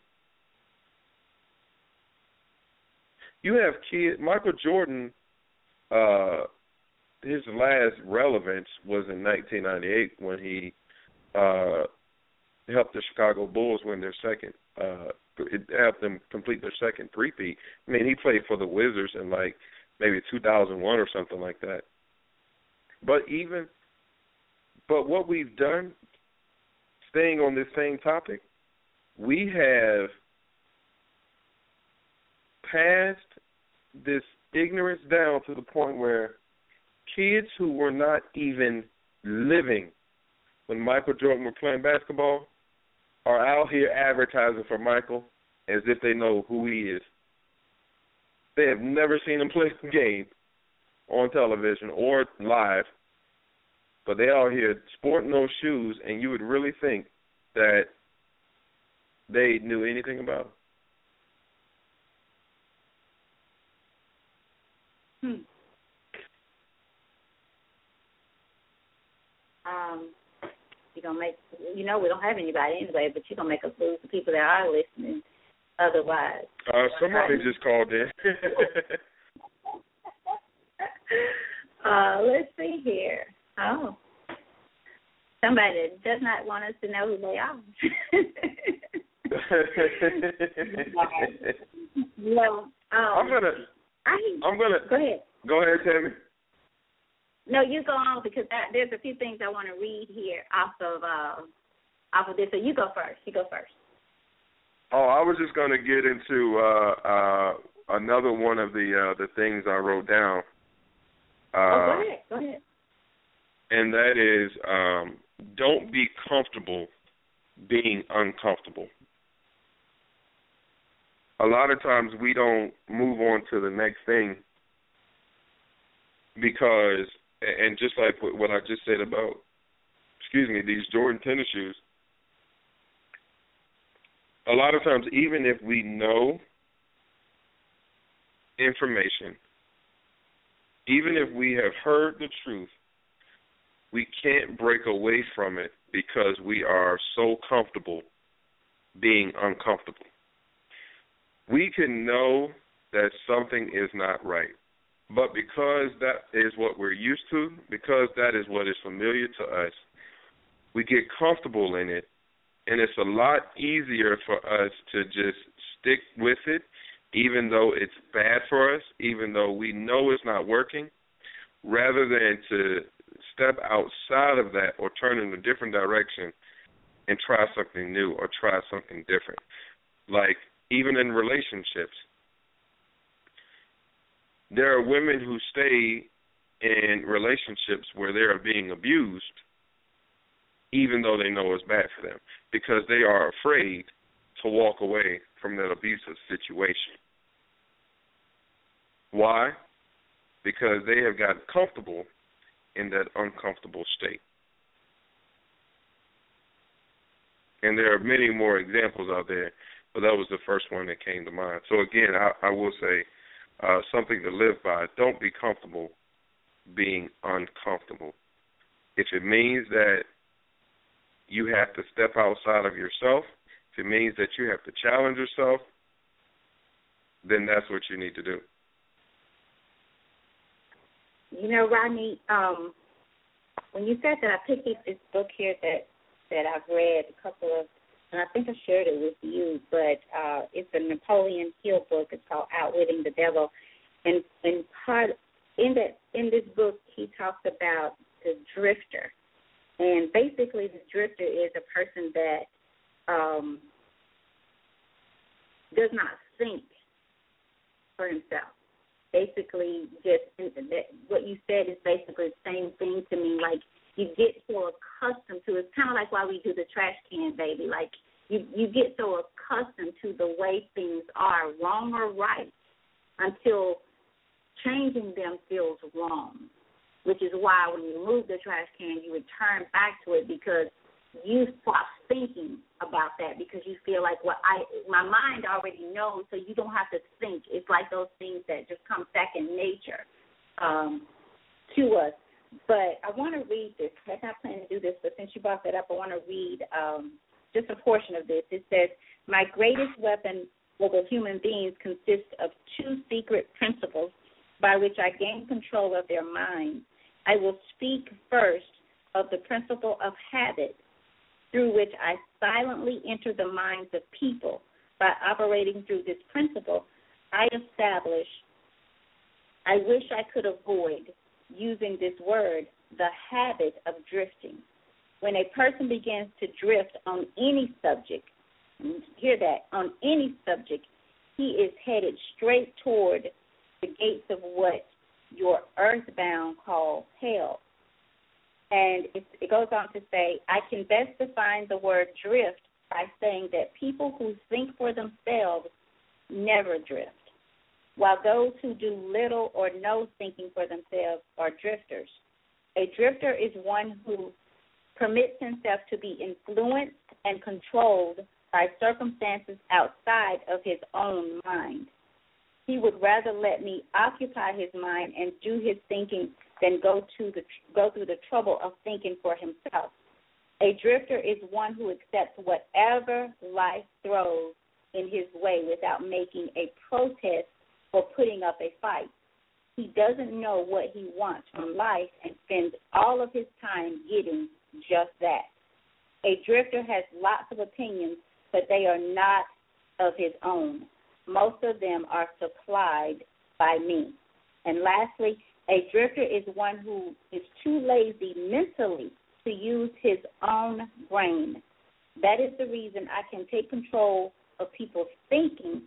You have kids. Michael Jordan. Uh, his last relevance was in 1998 when he uh, helped the Chicago Bulls win their second. Uh, helped them complete their second three-peat. I mean, he played for the Wizards in like maybe 2001 or something like that. But even, but what we've done, staying on this same topic, we have passed this ignorance down to the point where kids who were not even living when Michael Jordan were playing basketball are out here advertising for Michael as if they know who he is. They have never seen him play a game on television or live, but they out here sporting those shoes, and you would really think that they knew anything about Hmm. Um, you're gonna make you know we don't have anybody anyway, but you're gonna make us lose the people that are listening. Otherwise, Uh, somebody just called in. uh, let's see here. Oh, somebody that does not want us to know who they are. no, um, I'm gonna. I, I'm gonna. go ahead. Go ahead, Tammy. No, you go on because there's a few things I want to read here off of uh, off of this. So you go first. You go first. Oh, I was just gonna get into uh, uh, another one of the uh, the things I wrote down. Uh, oh, go ahead. Go ahead. And that is um, don't be comfortable being uncomfortable. A lot of times we don't move on to the next thing because, and just like what I just said about, excuse me, these Jordan tennis shoes. A lot of times, even if we know information, even if we have heard the truth, we can't break away from it because we are so comfortable being uncomfortable. We can know that something is not right, but because that is what we're used to, because that is what is familiar to us, we get comfortable in it, and it's a lot easier for us to just stick with it, even though it's bad for us, even though we know it's not working, rather than to step outside of that or turn in a different direction and try something new or try something different. Like even in relationships, there are women who stay in relationships where they are being abused even though they know it's bad for them because they are afraid to walk away from that abusive situation. Why? Because they have gotten comfortable in that uncomfortable state. And there are many more examples out there, but that was the first one that came to mind. So again, I, I will say uh, something to live by. Don't be comfortable being uncomfortable. If it means that you have to step outside of yourself, if it means that you have to challenge yourself, then that's what you need to do. You know, Rodney, um, when you said that, I picked up this book here that that I've read a couple of, and I think I shared it with you. But uh, it's a Napoleon Hill book. It's called Outwitting the Devil, and and part in that in this book he talks about the drifter, and basically the drifter is a person that um, does not think for himself basically just what you said is basically the same thing to me. Like you get so accustomed to it's kind of like why we do the trash can baby. Like you you get so accustomed to the way things are, wrong or right, until changing them feels wrong. Which is why when you move the trash can, you return back to it because you stop thinking about that because you feel like well I my mind already knows so you don't have to think. It's like those things that just come second nature um to us. But I want to read this. I was not planning to do this, but since you brought that up, I want to read um, just a portion of this. It says, My greatest weapon over human beings consists of two secret principles by which I gain control of their minds. I will speak first of the principle of habit, through which I silently enter the minds of people. By operating through this principle, I establish, I wish I could avoid using this word, the habit of drifting. When a person begins to drift on any subject, hear that, on any subject, he is headed straight toward the gates of what your earthbound calls hell. And it, it goes on to say, I can best define the word drift by saying that people who think for themselves never drift, while those who do little or no thinking for themselves are drifters. A drifter is one who permits himself to be influenced and controlled by circumstances outside of his own mind. He would rather let me occupy his mind and do his thinking than go to the go through the trouble of thinking for himself. A drifter is one who accepts whatever life throws in his way without making a protest or putting up a fight. He doesn't know what he wants from life and spends all of his time getting just that. A drifter has lots of opinions, but they are not of his own. Most of them are supplied by me. And lastly, a drifter is one who is too lazy mentally to use his own brain. That is the reason I can take control of people's thinking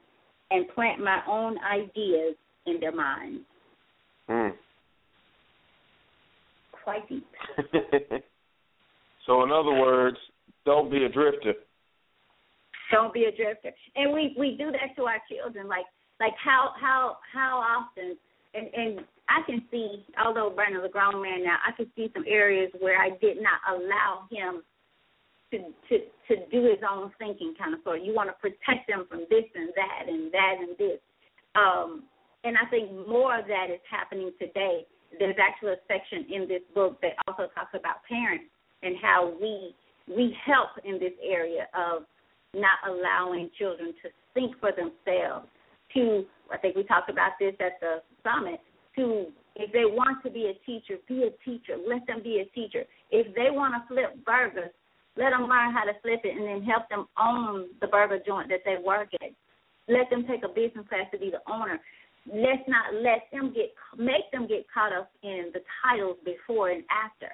and plant my own ideas in their minds. Mm. Quite deep. so, in other words, don't be a drifter. Don't be a drifter. And we we do that to our children. Like like how how how often and and I can see, although Brandon's a grown man now, I can see some areas where I did not allow him to to to do his own thinking kind of sort. You want to protect them from this and that and that and this. Um, and I think more of that is happening today. There's actually a section in this book that also talks about parents and how we we help in this area of not allowing children to think for themselves. To I think we talked about this at the summit to if they want to be a teacher, be a teacher. Let them be a teacher. If they want to flip burgers, let them learn how to flip it and then help them own the burger joint that they work at. Let them take a business class to be the owner. Let's not let them get make them get caught up in the titles before and after,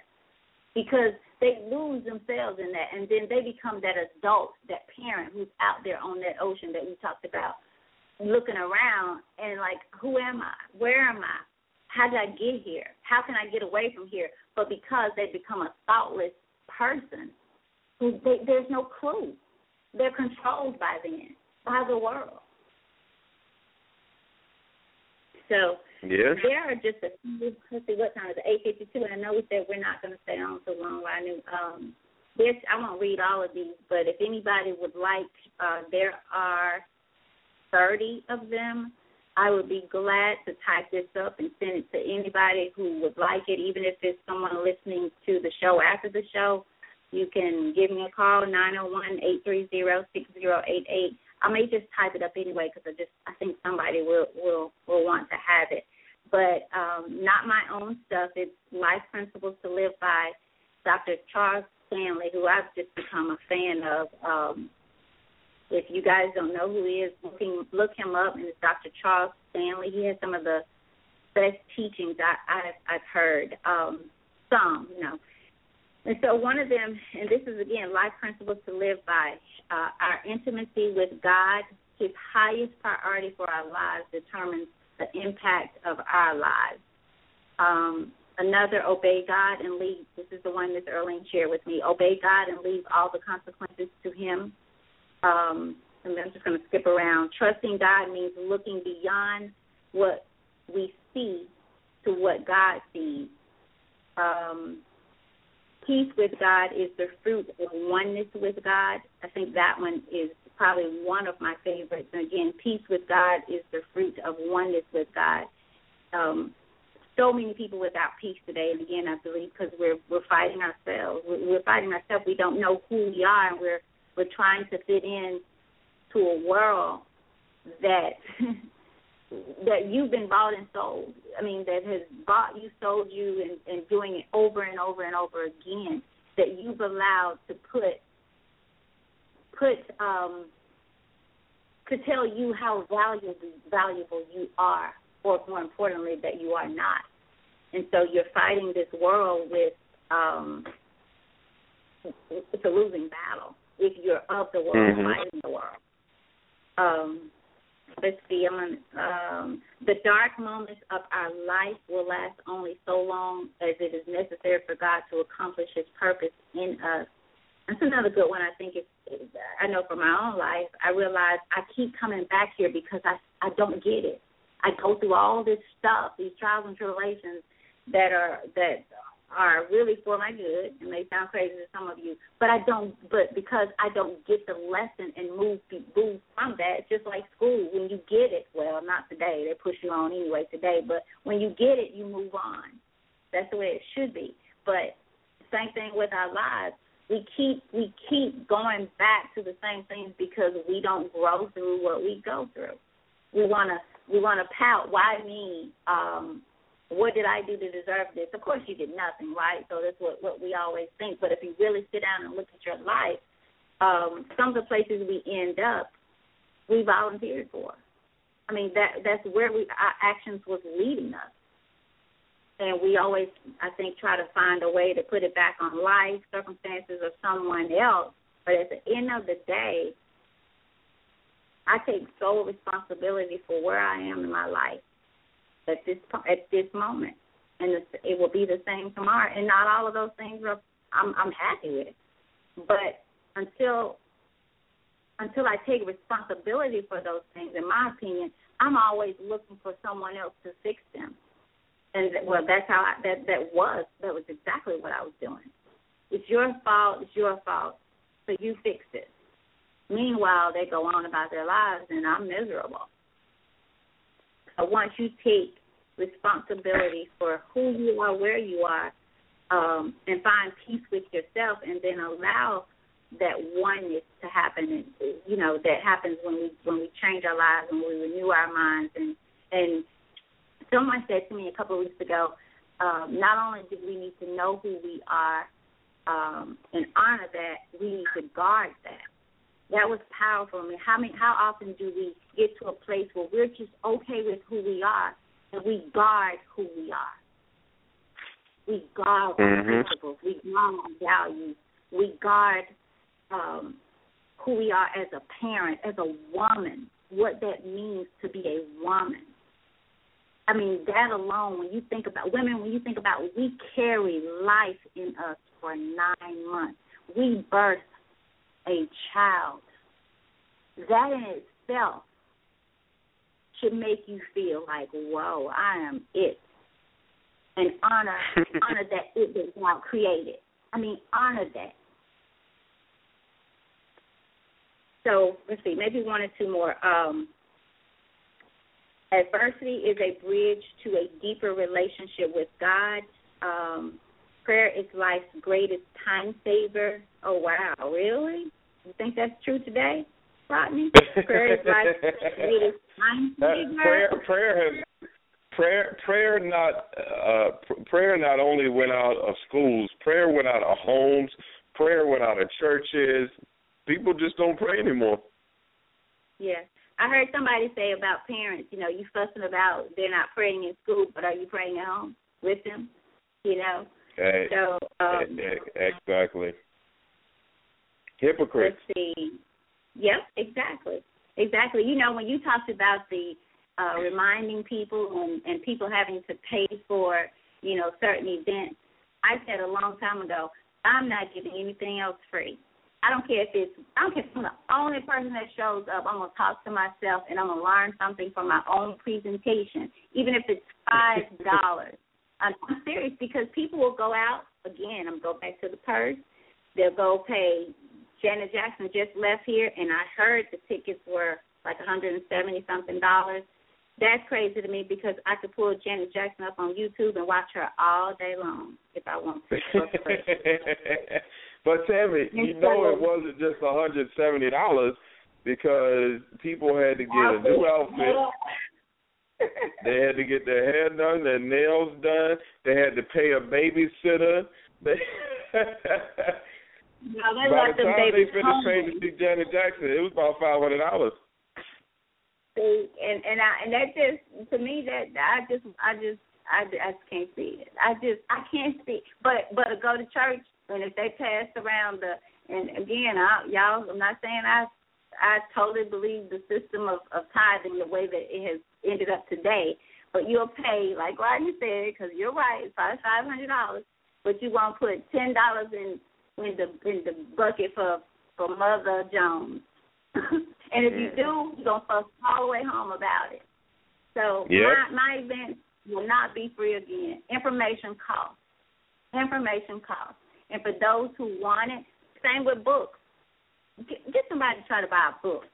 because they lose themselves in that, and then they become that adult, that parent who's out there on that ocean that we talked about, looking around and like, who am I? Where am I? How did I get here? How can I get away from here? But because they become a thoughtless person, they, there's no clue. They're controlled by them, by the world. So yeah. there are just a few. Let's see, what time is it? Eight fifty-two. And I know we said we're not going to stay on so long. I knew. Um, this I won't read all of these, but if anybody would like, uh, there are thirty of them I would be glad to type this up and send it to anybody who would like it, even if it's someone listening to the show after the show. You can give me a call nine zero oh one eight three zero six zero eight eight. I may just type it up anyway because I just I think somebody will will will want to have it. But um, not my own stuff. It's Life Principles to Live by, Dr. Charles Stanley, who I've just become a fan of. Um, if you guys don't know who he is, looking look him up. And it's Dr. Charles Stanley. He has some of the best teachings I, I've I've heard. Um, some, you know. And so one of them, and this is again life principles to live by. Uh, our intimacy with God, His highest priority for our lives, determines the impact of our lives. Um, another, obey God and leave. This is the one that Earlene shared with me. Obey God and leave all the consequences to Him um, and I'm just going to skip around. Trusting God means looking beyond what we see to what God sees. Um, peace with God is the fruit of oneness with God. I think that one is probably one of my favorites. And again, peace with God is the fruit of oneness with God. Um, so many people without peace today. And again, I believe because we're we're fighting ourselves. We're, we're fighting ourselves. We don't know who we are, and we're we're trying to fit in to a world that that you've been bought and sold. I mean, that has bought you, sold you, and, and doing it over and over and over again. That you've allowed to put put um, to tell you how valuable valuable you are, or more importantly, that you are not. And so you're fighting this world with um, it's a losing battle if you're of the world Mhm. fighting the world. Um, let's see, I'm on, um, the dark moments of our life will last only so long as it is necessary for God to accomplish His purpose in us. That's another good one. I think it's. I know for my own life, I realize I keep coming back here because I I don't get it. I go through all this stuff, these trials and tribulations that are that are really for my good and may sound crazy to some of you, but I don't. But because I don't get the lesson and move move from that, it's just like school. When you get it, well, not today. They push you on anyway today. But when you get it, you move on. That's the way it should be. But same thing with our lives. We keep we keep going back to the same things because we don't grow through what we go through. We wanna we wanna pout. Why me? Um, what did I do to deserve this? Of course, you did nothing, right? So that's what what we always think. But if you really sit down and look at your life, um, some of the places we end up, we volunteered for. I mean, that that's where we our actions was leading us, and we always, I think, try to find a way to put it back on life, circumstances, or someone else. But at the end of the day, I take sole responsibility for where I am in my life at this at this moment, and it will be the same tomorrow. And not all of those things are I'm I'm happy with, but until until I take responsibility for those things, in my opinion, I'm always looking for someone else to fix them. And well, that's how I, that that was that was exactly what I was doing. It's your fault. It's your fault. So you fix it. Meanwhile, they go on about their lives, and I'm miserable. So once you take responsibility for who you are, where you are, um, and find peace with yourself, and then allow that oneness to happen, and you know that happens when we when we change our lives and we renew our minds. And and someone said to me a couple of weeks ago, um, not only do we need to know who we are um, and honor that, we need to guard that. That was powerful. I mean, how many, how often do we get to a place where we're just okay with who we are, and we guard who we are? We guard our Mhm. principles. We guard our values. We guard um, who we are as a parent, as a woman. What that means to be a woman. I mean, that alone, when you think about women, when you think about we carry life in us for nine months. We birth a child. That in itself should make you feel like, whoa, I am it. And honor honor that it that God created. I mean, honor that. So let's see, maybe one or two more. Um, adversity is a bridge to a deeper relationship with God. Um, prayer is life's greatest time saver. Oh wow, really? You think that's true today, Rodney? Prayer is time Uh, prayer, prayer has prayer, prayer not uh, prayer not only went out of schools, prayer went out of homes, prayer went out of churches. People just don't pray anymore. Yeah. I heard somebody say about parents, you know, you fussing about they're not praying in school, but are you praying at home with them? You know? Hey, So um exactly. Hypocrites. let's see. Yep, exactly. Exactly. You know, when you talked about the uh reminding people and, and people having to pay for, you know, certain events, I said a long time ago, I'm not giving anything else free. I don't care if it's I don't care if I'm the only person that shows up. I'm gonna talk to myself and I'm gonna learn something from my own presentation, even if it's five dollars. I'm, I'm serious because people will go out again. I'm go back to the purse. They'll go pay. Janet Jackson just left here, and I heard the tickets were like 170 something dollars. That's crazy to me because I could pull Janet Jackson up on YouTube and watch her all day long if I want to. but Tammy, you know it wasn't just a hundred seventy dollars because people had to get a new outfit. They had to get their hair done, their nails done. They had to pay a babysitter. They no, they By let the them time they finished paying to see Janet Jackson, it was about five hundred dollars. See, and and I and that just to me that I just I just I, I just can't see it. I just I can't see. But but to go to church and if they pass around the and again I, y'all I'm not saying I I totally believe the system of of tithing the way that it has ended up today. But you'll pay like Rodney said because you're right. It's probably five hundred dollars, but you won't put ten dollars in in the in the bucket for for Mother Jones. and if you do, you're gonna fuss all the way home about it. So Yep. my my event will not be free again. Information costs. Information costs. And for those who want it, same with books. Get, get somebody to try to buy a book,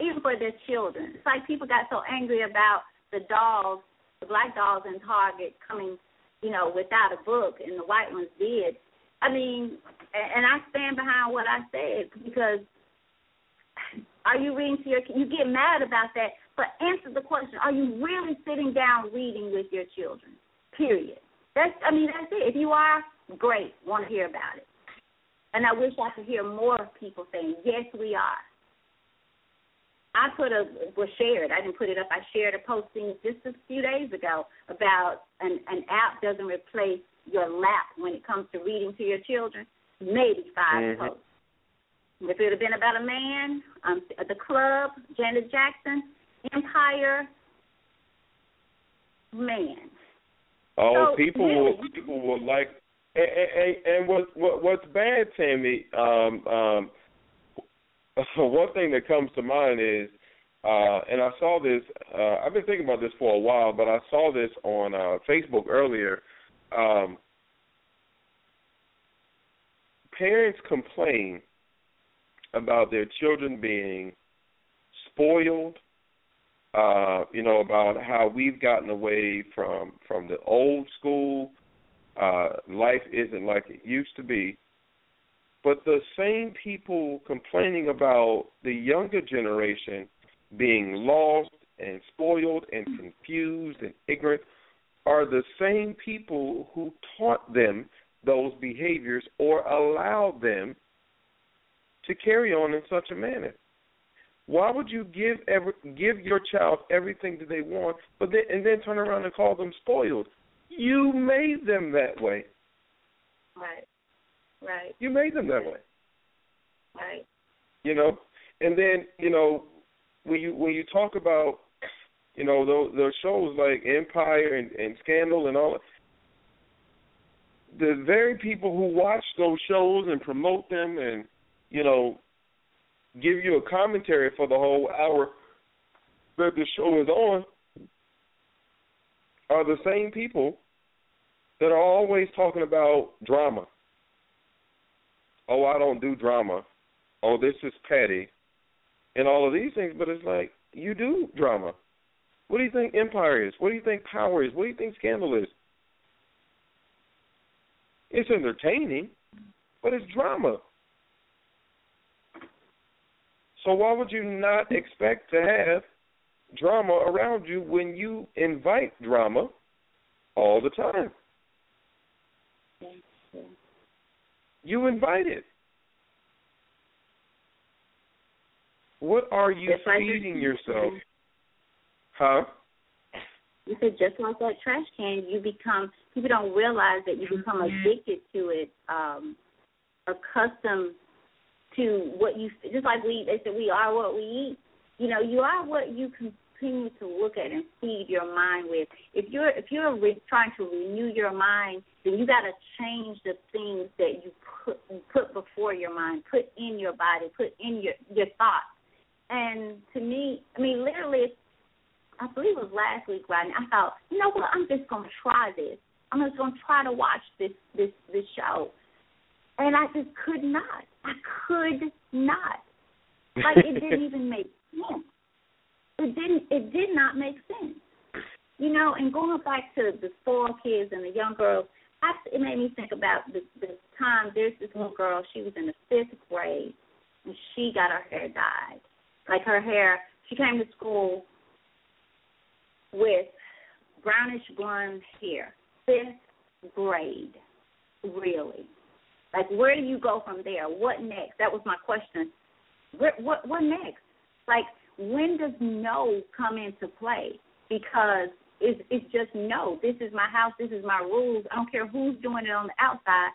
even for their children. It's like people got so angry about the dolls, the black dolls in Target coming, you know, without a book, and the white ones did. I mean, and I stand behind what I said because are you reading to your you get mad about that, but answer the question, are you really sitting down reading with your children? Period. That's I mean, that's it. If you are, great, want to hear about it. And I wish I could hear more people saying, Yes, we are. I put a was shared. I didn't put it up. I shared a posting just a few days ago about an an app doesn't replace your lap when it comes to reading to your children. Maybe 5 Mhm. posts. If it had been about a man, um, the club, Janet Jackson, Empire, man. Oh, So, people really- will people will like, and, and, and what what what's bad, Tammy? Um, um, one thing that comes to mind is, uh, and I saw this. Uh, I've been thinking about this for a while, but I saw this on uh, Facebook earlier. Um, parents complain about their children being spoiled uh, you know, about how we've gotten away from from the old school. Uh, life isn't like it used to be. But the same people complaining about the younger generation being lost and spoiled and confused and ignorant are the same people who taught them those behaviors or allowed them to carry on in such a manner. Why would you give every, give your child everything that they want, but then and then turn around and call them spoiled? You made them that way. Right. Right. You made them that way. Right. You know, and then you know when you when you talk about you know those those shows like Empire and, and Scandal and all, the very people who watch those shows and promote them and you know give you a commentary for the whole hour that the show is on are the same people that are always talking about drama. Oh, I don't do drama. Oh, this is petty. And all of these things, but it's like you do drama. What do you think Empire is? What do you think Power is? What do you think Scandal is? It's entertaining, but it's drama. So why would you not expect to have drama around you when you invite drama all the time? You invite it. What are you feeding yourself? Huh? You said just like that trash can, you become people don't realize that you become addicted to it, um, accustomed to what you just like we they said we are what we eat. You know, you are what you continue to look at and feed your mind with. If you're if you're re- trying to renew your mind, then you got to change the things that you put put before your mind, put in your body, put in your your thoughts. And to me, I mean, literally, I believe it was last week, Rodney. I thought, you know what? I'm just gonna try this. I'm just gonna try to watch this this this show, and I just could not. I could not. Like it didn't even make sense. it didn't it did not make sense. You know, and going back to the spoiled kids and the young girls, I, it made me think about the, the time. There's this little girl. She was in the fifth grade, and she got her hair dyed. Like her hair, she came to school with brownish blonde hair. Fifth grade, really. Like, where do you go from there? What next? That was my question. Where, what what next? Like, when does no come into play? Because it's it's just no. This is my house. This is my rules. I don't care who's doing it on the outside.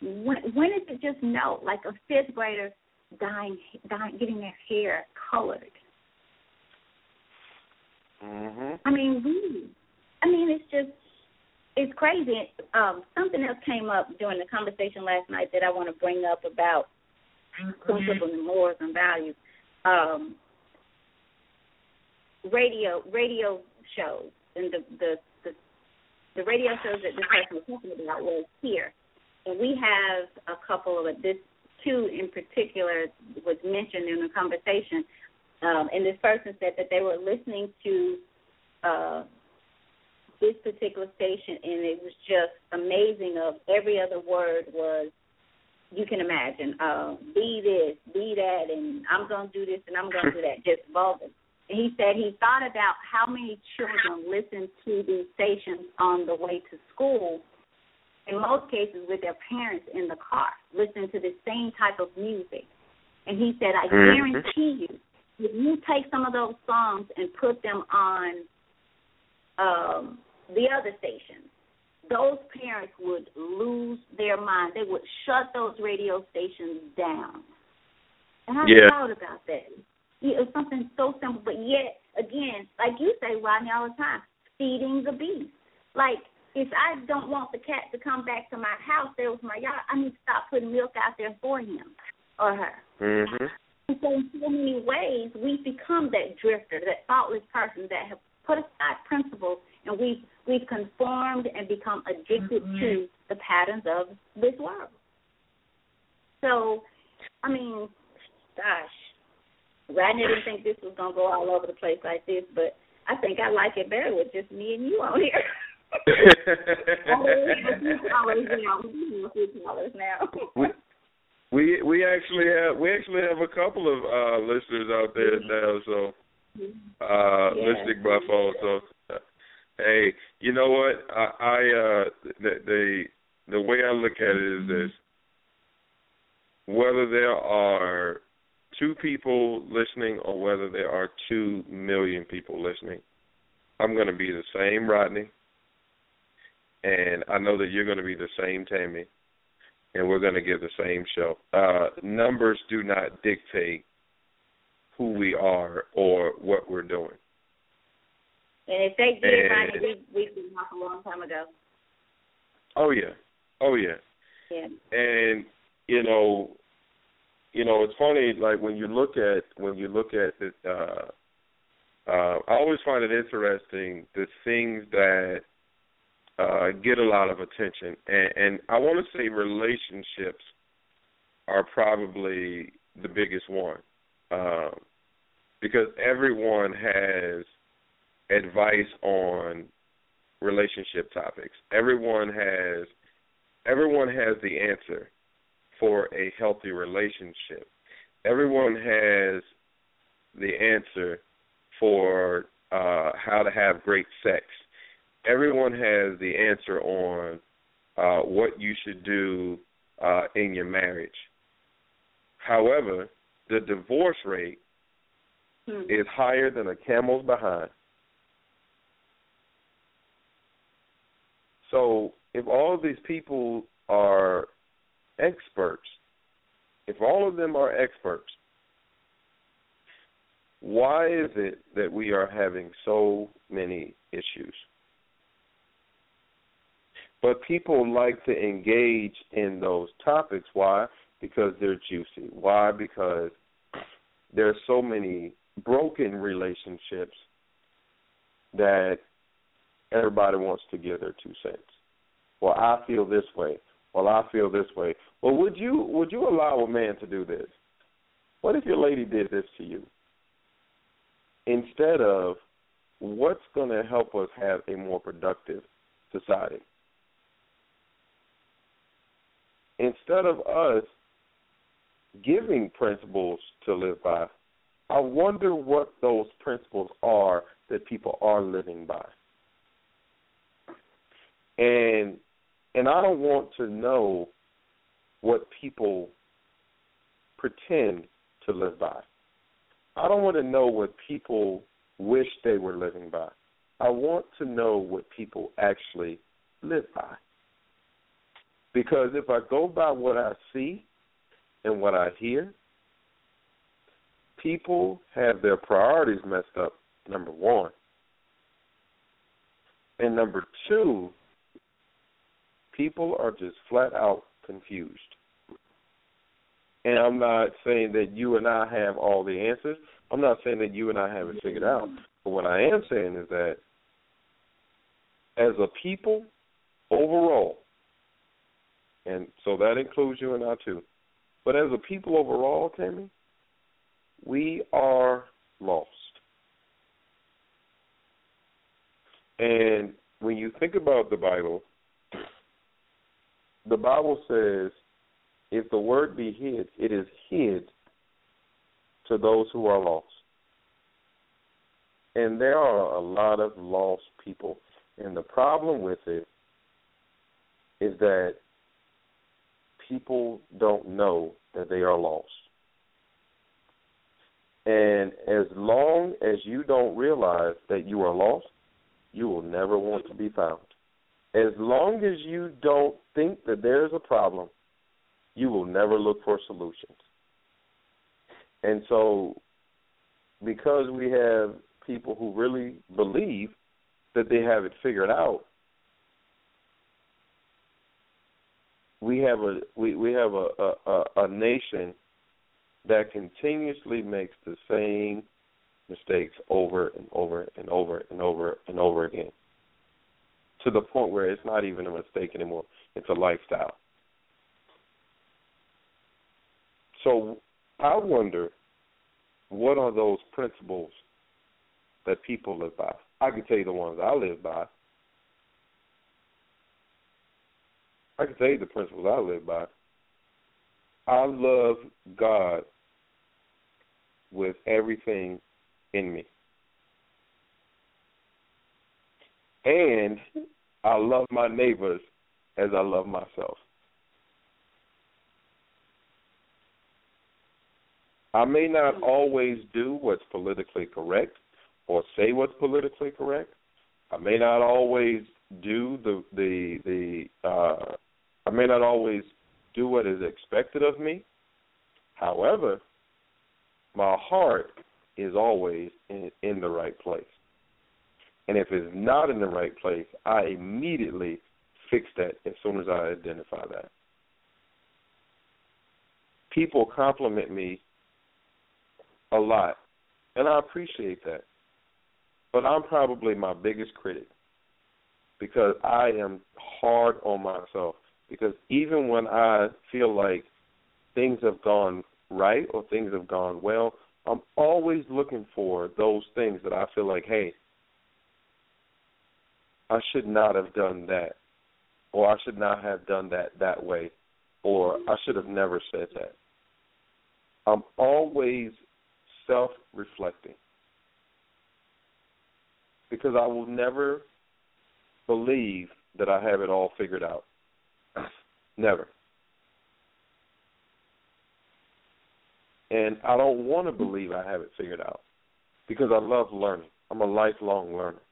When when is it just no? Like a fifth grader dying, dying getting their hair colored. Mhm. I mean, really. I mean, it's just it's crazy. Um, something else came up during the conversation last night that I want to bring up about principles and morals and values. Um, radio radio shows and the the the, the radio shows that this person was talking about was here, and we have a couple of this two in particular was mentioned in the conversation, um, and this person said that they were listening to. Uh, this particular station and it was just amazing of every other word was you can imagine uh be this be that and i'm going to do this and i'm going to do that just vulgar and he said he thought about how many children listen to these stations on the way to school in most cases with their parents in the car listening to the same type of music and he said i Mhm. guarantee you if you take some of those songs and put them on um the other stations, those parents would lose their mind. They would shut those radio stations down. And I Yeah. thought about that. Yeah, it's something so simple, but yet again, like you say, Rodney, all the time, feeding the beast. Like if I don't want the cat to come back to my house, there was my yard. I need to stop putting milk out there for him or her. Mhm. And so in so many ways, we've become that drifter, that thoughtless person that have put aside principles, and we've we've conformed and become addicted mm-hmm. to the patterns of this world. So, I mean, gosh, Rodney didn't think this was gonna go all over the place like this, but I think I like it better with just me and you on here. always, you know, we do callers now. We we actually have we actually have a couple of uh listeners out there now so uh Yeah. listening by phone so uh, hey you know what? I i uh the the the way i look at it is this. Whether there are two people listening or whether there are two million people listening i'm going to be the same rodney and i know that you're going to be the same tammy and we're going to give the same show. Uh, numbers do not dictate who we are or what we're doing. And if they did, And- we we'd been off a long time ago. Oh yeah, oh yeah, Yeah. and you know, you know, it's funny. Like when you look at when you look at the, uh, uh, I always find it interesting the things that uh, get a lot of attention, and, and I want to say relationships are probably the biggest one, um, because everyone has advice on relationship topics. Everyone has everyone has the answer for a healthy relationship. Everyone has the answer for uh, how to have great sex. Everyone has the answer on uh, what you should do uh, in your marriage. However, the divorce rate Hmm. is higher than a camel's behind. So, if all of these people are experts, if all of them are experts, why is it that we are having so many issues? But people like to engage in those topics. Why? Because they're juicy. Why? Because there are so many broken relationships that everybody wants to give their two cents. Well, I feel this way. Well, I feel this way. Well, would you would you allow a man to do this? What if your lady did this to you? instead of what's going to help us have a more productive society. Instead of us giving principles to live by, I wonder what those principles are that people are living by. And and I don't want to know what people pretend to live by. I don't want to know what people wish they were living by. I want to know what people actually live by. Because if I go by what I see and what I hear, people have their priorities messed up, number one. And number two, people are just flat out confused. And I'm not saying that you and I have all the answers. I'm not saying that you and I have it figured out. But what I am saying is that as a people, overall, and so that includes you and I too, but as a people overall, Tammy, we are lost. And when you think about the Bible, the Bible says, if the word be hid, it is hid to those who are lost. And there are a lot of lost people. And the problem with it is that people don't know that they are lost. And as long as you don't realize that you are lost, you will never want to be found. As long as you don't think that there is a problem, you will never look for solutions. And so, because we have people who really believe that they have it figured out, we have a we, we have a, a, a nation that continuously makes the same mistakes over and over and over and over and over again to the point where it's not even a mistake anymore. It's a lifestyle. So I wonder what are those principles that people live by? I can tell you the ones I live by. I can tell you the principles I live by. I love God with everything in me. And I love my neighbors as I love myself. I may not always do what's politically correct or say what's politically correct. I may not always do the the the uh I may not always do what is expected of me. However, my heart is always in, in the right place. And if it's not in the right place, I immediately fix that as soon as I identify that. People compliment me a lot, and I appreciate that. But I'm probably my biggest critic because I am hard on myself. Because even when I feel like things have gone right or things have gone well, I'm always looking for those things that I feel like, hey, I should not have done that, or I should not have done that that way, or I should have never said that. I'm always self reflecting because I will never believe that I have it all figured out. Never. And I don't want to believe I have it figured out because I love learning. I'm a lifelong learner.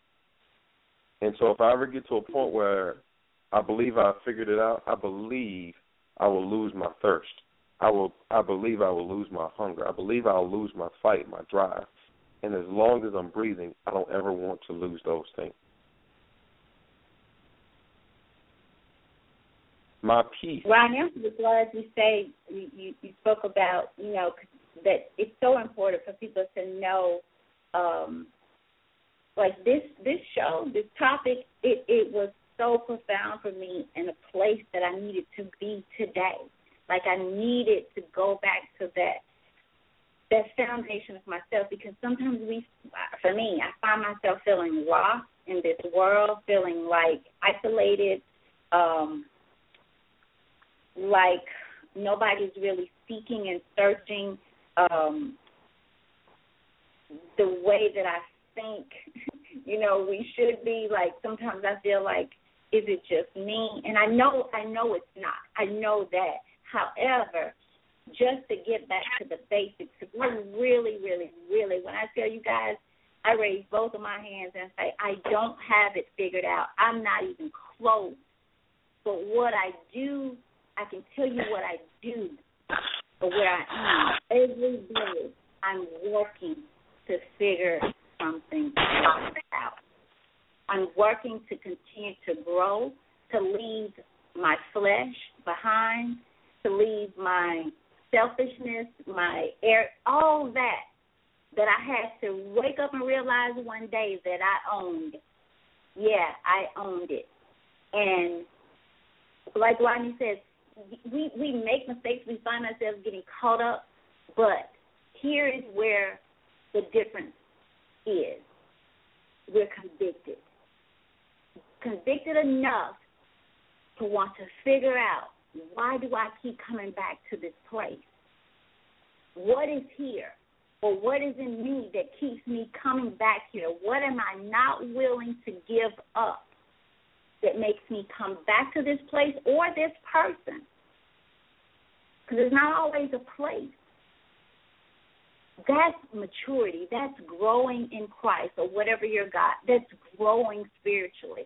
And so if I ever get to a point where I believe I figured it out, I believe I will lose my thirst. I will I believe I will lose my hunger. I believe I'll lose my fight, my drive. And as long as I'm breathing, I don't ever want to lose those things. My peace. Well, I am glad you say you, you, you spoke about you know that it's so important for people to know um, like this this show, this topic, it, it was so profound for me in a place that I needed to be today. Like I needed to go back to that that foundation of myself because sometimes we, for me, I find myself feeling lost in this world, feeling like isolated, um, like nobody's really seeking and searching um, the way that I think, you know, we should be. Like sometimes I feel like, is it just me? And I know, I know it's not. I know that. However, just to get back to the basics, I really, really, really, when I tell you guys, I raise both of my hands and say, I don't have it figured out. I'm not even close. But what I do, I can tell you what I do for where I am. Every day, I'm working to figure something out. I'm working to continue to grow, to leave my flesh behind, to leave my selfishness, my air, all that that I had to wake up and realize one day that I owned. Yeah, I owned it. And like Rodney says, we we make mistakes, we find ourselves getting caught up, but here is where the difference is. We're convicted. Convicted enough to want to figure out why do I keep coming back to this place? What is here? Or what is in me that keeps me coming back here? What am I not willing to give up that makes me come back to this place or this person? Because it's not always a place. That's maturity. That's growing in Christ or whatever you're God. That's growing spiritually.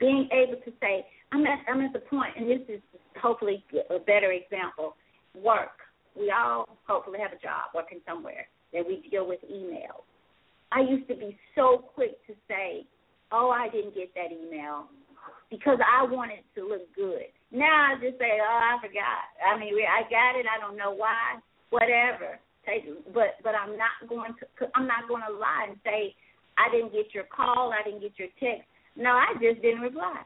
Being able to say, I'm at I'm at the point, and this is hopefully a better example. Work. We all hopefully have a job working somewhere that we deal with emails. I used to be so quick to say, "Oh, I didn't get that email," because I wanted to look good. Now I just say, "Oh, I forgot." I mean, I got it. I don't know why. Whatever. Take, but but I'm not going to. I'm not going to lie and say I didn't get your call. I didn't get your text. No, I just didn't reply.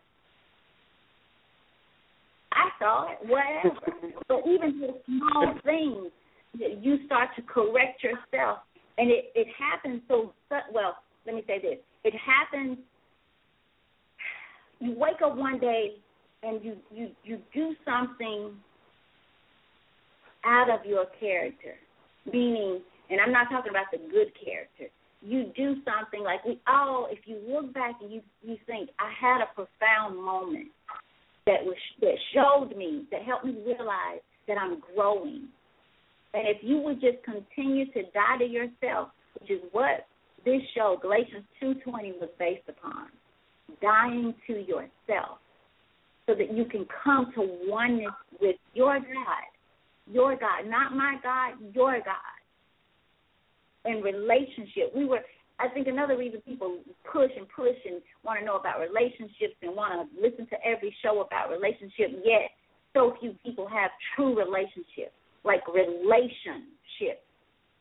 I saw it, whatever. but even the small things, you start to correct yourself, and it it happens so well. Let me say this: it happens. You wake up one day and you you you do something out of your character, meaning, and I'm not talking about the good character. You do something like we all. If you look back and you you think, I had a profound moment that was that showed me that helped me realize that I'm growing. And if you would just continue to die to yourself, which is what this show Galatians 2:20 was based upon, dying to yourself, so that you can come to oneness with your God, your God, not my God, your God. In relationship, we were I think another reason people push and push and want to know about relationships and want to listen to every show about relationships, yet so few people have true relationships, like relationships,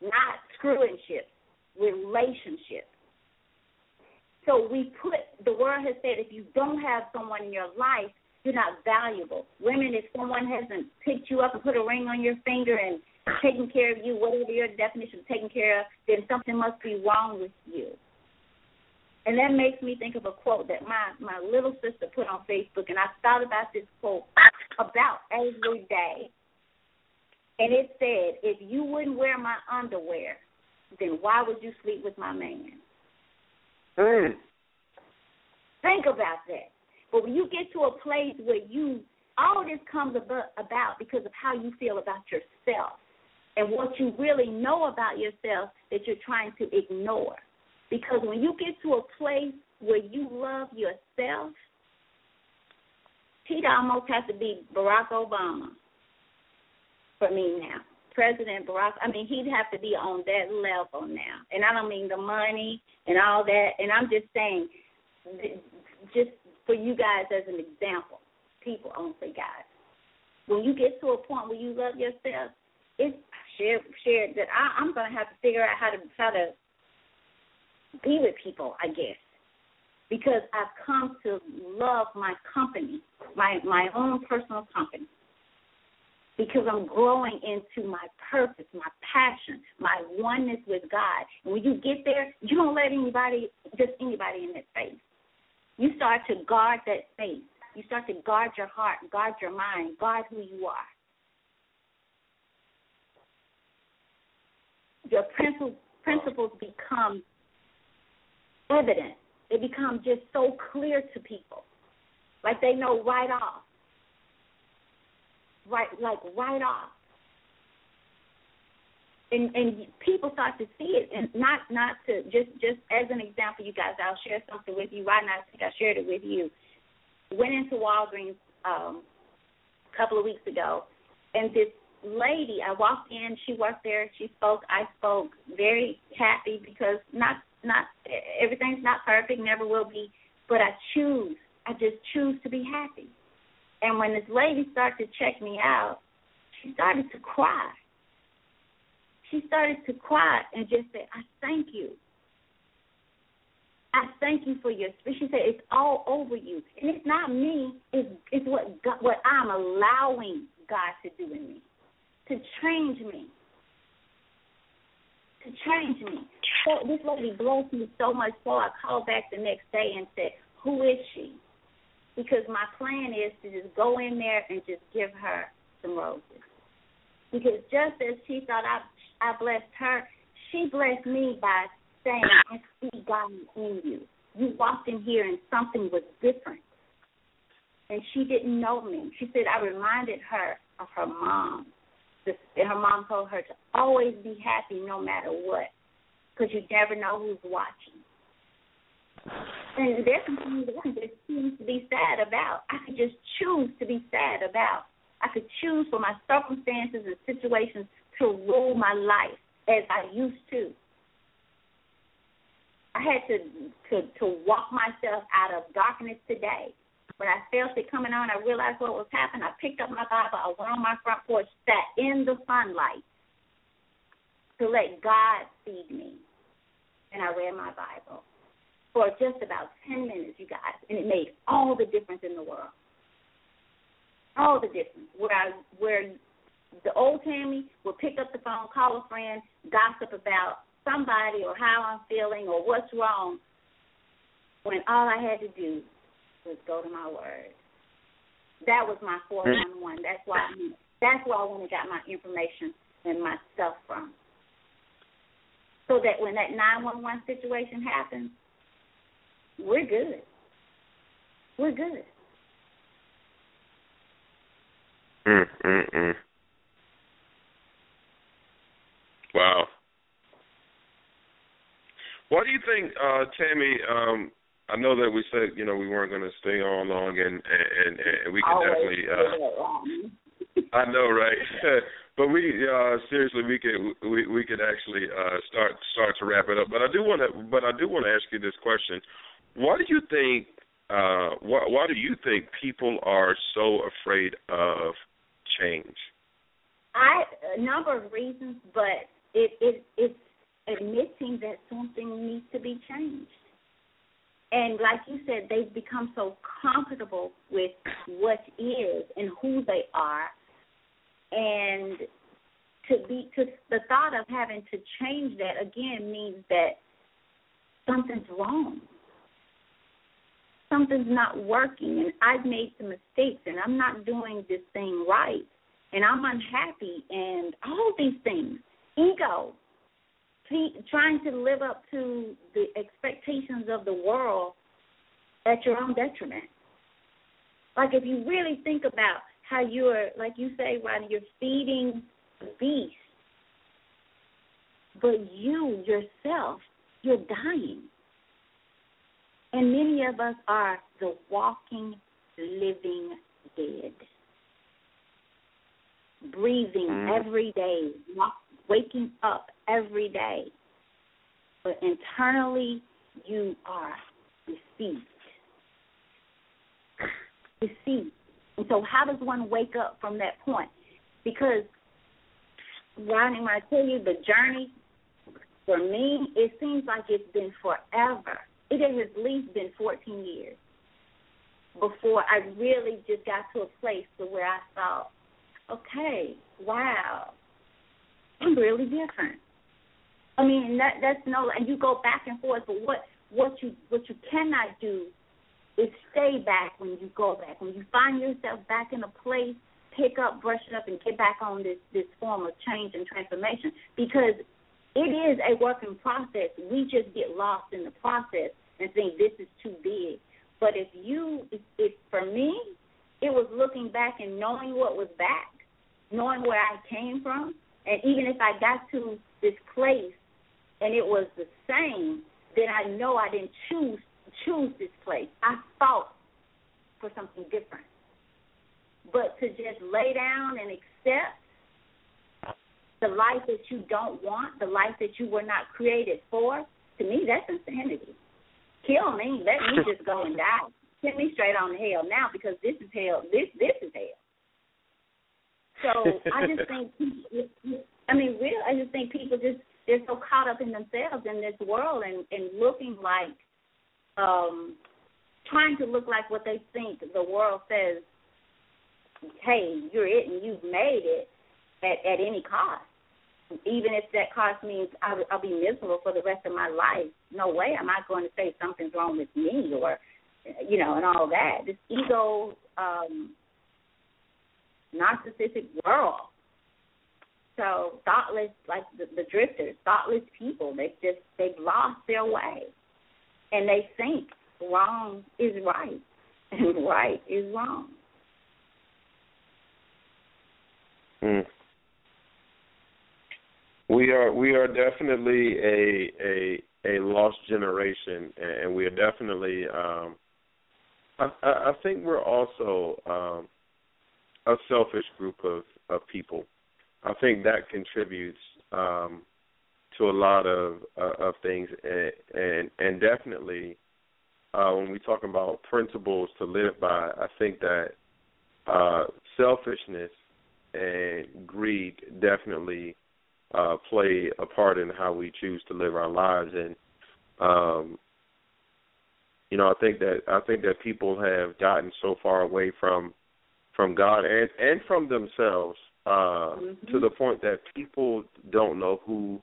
not screwing-ships, relationships. So we put, the world has said if you don't have someone in your life, you're not valuable. Women, if someone hasn't picked you up and put a ring on your finger and taking care of you, whatever your definition of taking care of, then something must be wrong with you. And that makes me think of a quote that my my little sister put on Facebook, and I thought about this quote about every day. And it said, "If you wouldn't wear my underwear, then why would you sleep with my man?" Mm. Think about that. But when you get to a place where you all this comes about because of how you feel about yourself and what you really know about yourself that you're trying to ignore. Because when you get to a place where you love yourself, Pete almost has to be Barack Obama for me now. President Barack, I mean, he'd have to be on that level now. And I don't mean the money and all that. And I'm just saying, just for you guys as an example, people, I won't guys. When you get to a point where you love yourself, it's shared shared that I, I'm to have to figure out how to how to be with people, I guess, because I've come to love my company, my my own personal company. Because I'm growing into my purpose, my passion, my oneness with God. And when you get there, you don't let anybody, just anybody in that space. You start to guard that space. You start to guard your heart, guard your mind, guard who you are. Your principles, principles become evident. They become just so clear to people. Like they know right off right like right off. And and people start to see it and not not to just just as an example, you guys, I'll share something with you. Right now I think I shared it with you. Went into Walgreens um a couple of weeks ago and this lady, I walked in, she worked there, she spoke, I spoke, very happy because not not everything's not perfect, never will be, but I choose. I just choose to be happy. And when this lady started to check me out, she started to cry. She started to cry and just say, I thank you. I thank you for your spirit. She said, It's all over you. And it's not me, it's, it's what, God, what I'm allowing God to do in me, to change me. To change me. So this lady blessed me so much so I called back the next day and said, Who is she? Because my plan is to just go in there and just give her some roses. Because just as she thought I I blessed her, she blessed me by saying, "I see God in you. You walked in here and something was different." And she didn't know me. She said I reminded her of her mom. And her mom told her to always be happy no matter what, because you never know who's watching. And there's some things that I just choose to be sad about. I could just choose to be sad about. I could choose for my circumstances and situations to rule my life as I used to. I had to to to walk myself out of darkness today. When I felt it coming on, I realized what was happening. I picked up my Bible, I went on my front porch, sat in the sunlight to let God feed me, and I read my Bible for just about 10 minutes, you guys, and it made all the difference in the world. All the difference. Where I, where the old Tammy would pick up the phone, call a friend, gossip about somebody or how I'm feeling or what's wrong, when all I had to do was go to my word. That was my 411. That's why I, that's where I and got my information and my stuff from. So that when that 911 situation happens, we're good. We're good. Mm, mm, mm. Wow. What do you think, uh, Tammy? Um, I know that we said you know we weren't going to stay on long, and and and we can definitely. Uh, I know, right? but we uh, seriously, we could we we could actually uh, start start to wrap it up. But I do want to, but I do want to ask you this question: why do you think? Uh, why, why do you think people are so afraid of change? I a number of reasons, but it it it's admitting that something needs to be changed. And like you said, they've become so comfortable with what is and who they are, and to be to the thought of having to change that again means that something's wrong something's not working and I've made some mistakes and I'm not doing this thing right and I'm unhappy and all these things. Ego, trying to live up to the expectations of the world at your own detriment. Like if you really think about how you're, like you say, Rodney, you're feeding the beast, but you yourself, you're dying. And many of us are the walking, living dead. Breathing mm. every day, waking up every day. But internally, you are deceased. Deceased. And so, how does one wake up from that point? Because, Ronnie, when I tell you the journey, for me, it seems like it's been forever it has at least been 14 years before I really just got to a place to where I thought okay, wow, I'm really different. I mean, that that's no, and you go back and forth. But what what you what you cannot do is stay back when you go back. When you find yourself back in a place, pick up, brush it up, and get back on this this form of change and transformation because it is a working process. We just get lost in the process and think this is too big. But if you, if, if for me, it was looking back and knowing what was back, knowing where I came from, and even if I got to this place and it was the same, then I know I didn't choose choose this place. I fought for something different. But to just lay down and accept the life that you don't want, the life that you were not created for, to me that's insanity. Kill me, let me just go and die. Send me straight on to hell now because this is hell. This this is hell. So I just think, I mean, really, I just think people just they're so caught up in themselves in this world and and looking like, um, trying to look like what they think the world says. Hey, you're it and you've made it at at any cost. Even if that cost means I'll, I'll be miserable for the rest of my life, no way am I going to say something's wrong with me or, you know, and all that. This ego um, narcissistic world. So thoughtless, like the, the drifters, thoughtless people. They just they've lost their way, and they think wrong is right and right is wrong. Mm. We are we are definitely a a a lost generation, and we are definitely. Um, I, I think we're also um, a selfish group of, of people. I think that contributes um, to a lot of uh, of things, and and, and definitely uh, when we talk about principles to live by, I think that uh, selfishness and greed definitely uh, play a part in how we choose to live our lives, and um, you know, I think that I think that people have gotten so far away from from God and and from themselves uh, mm-hmm. to the point that people don't know who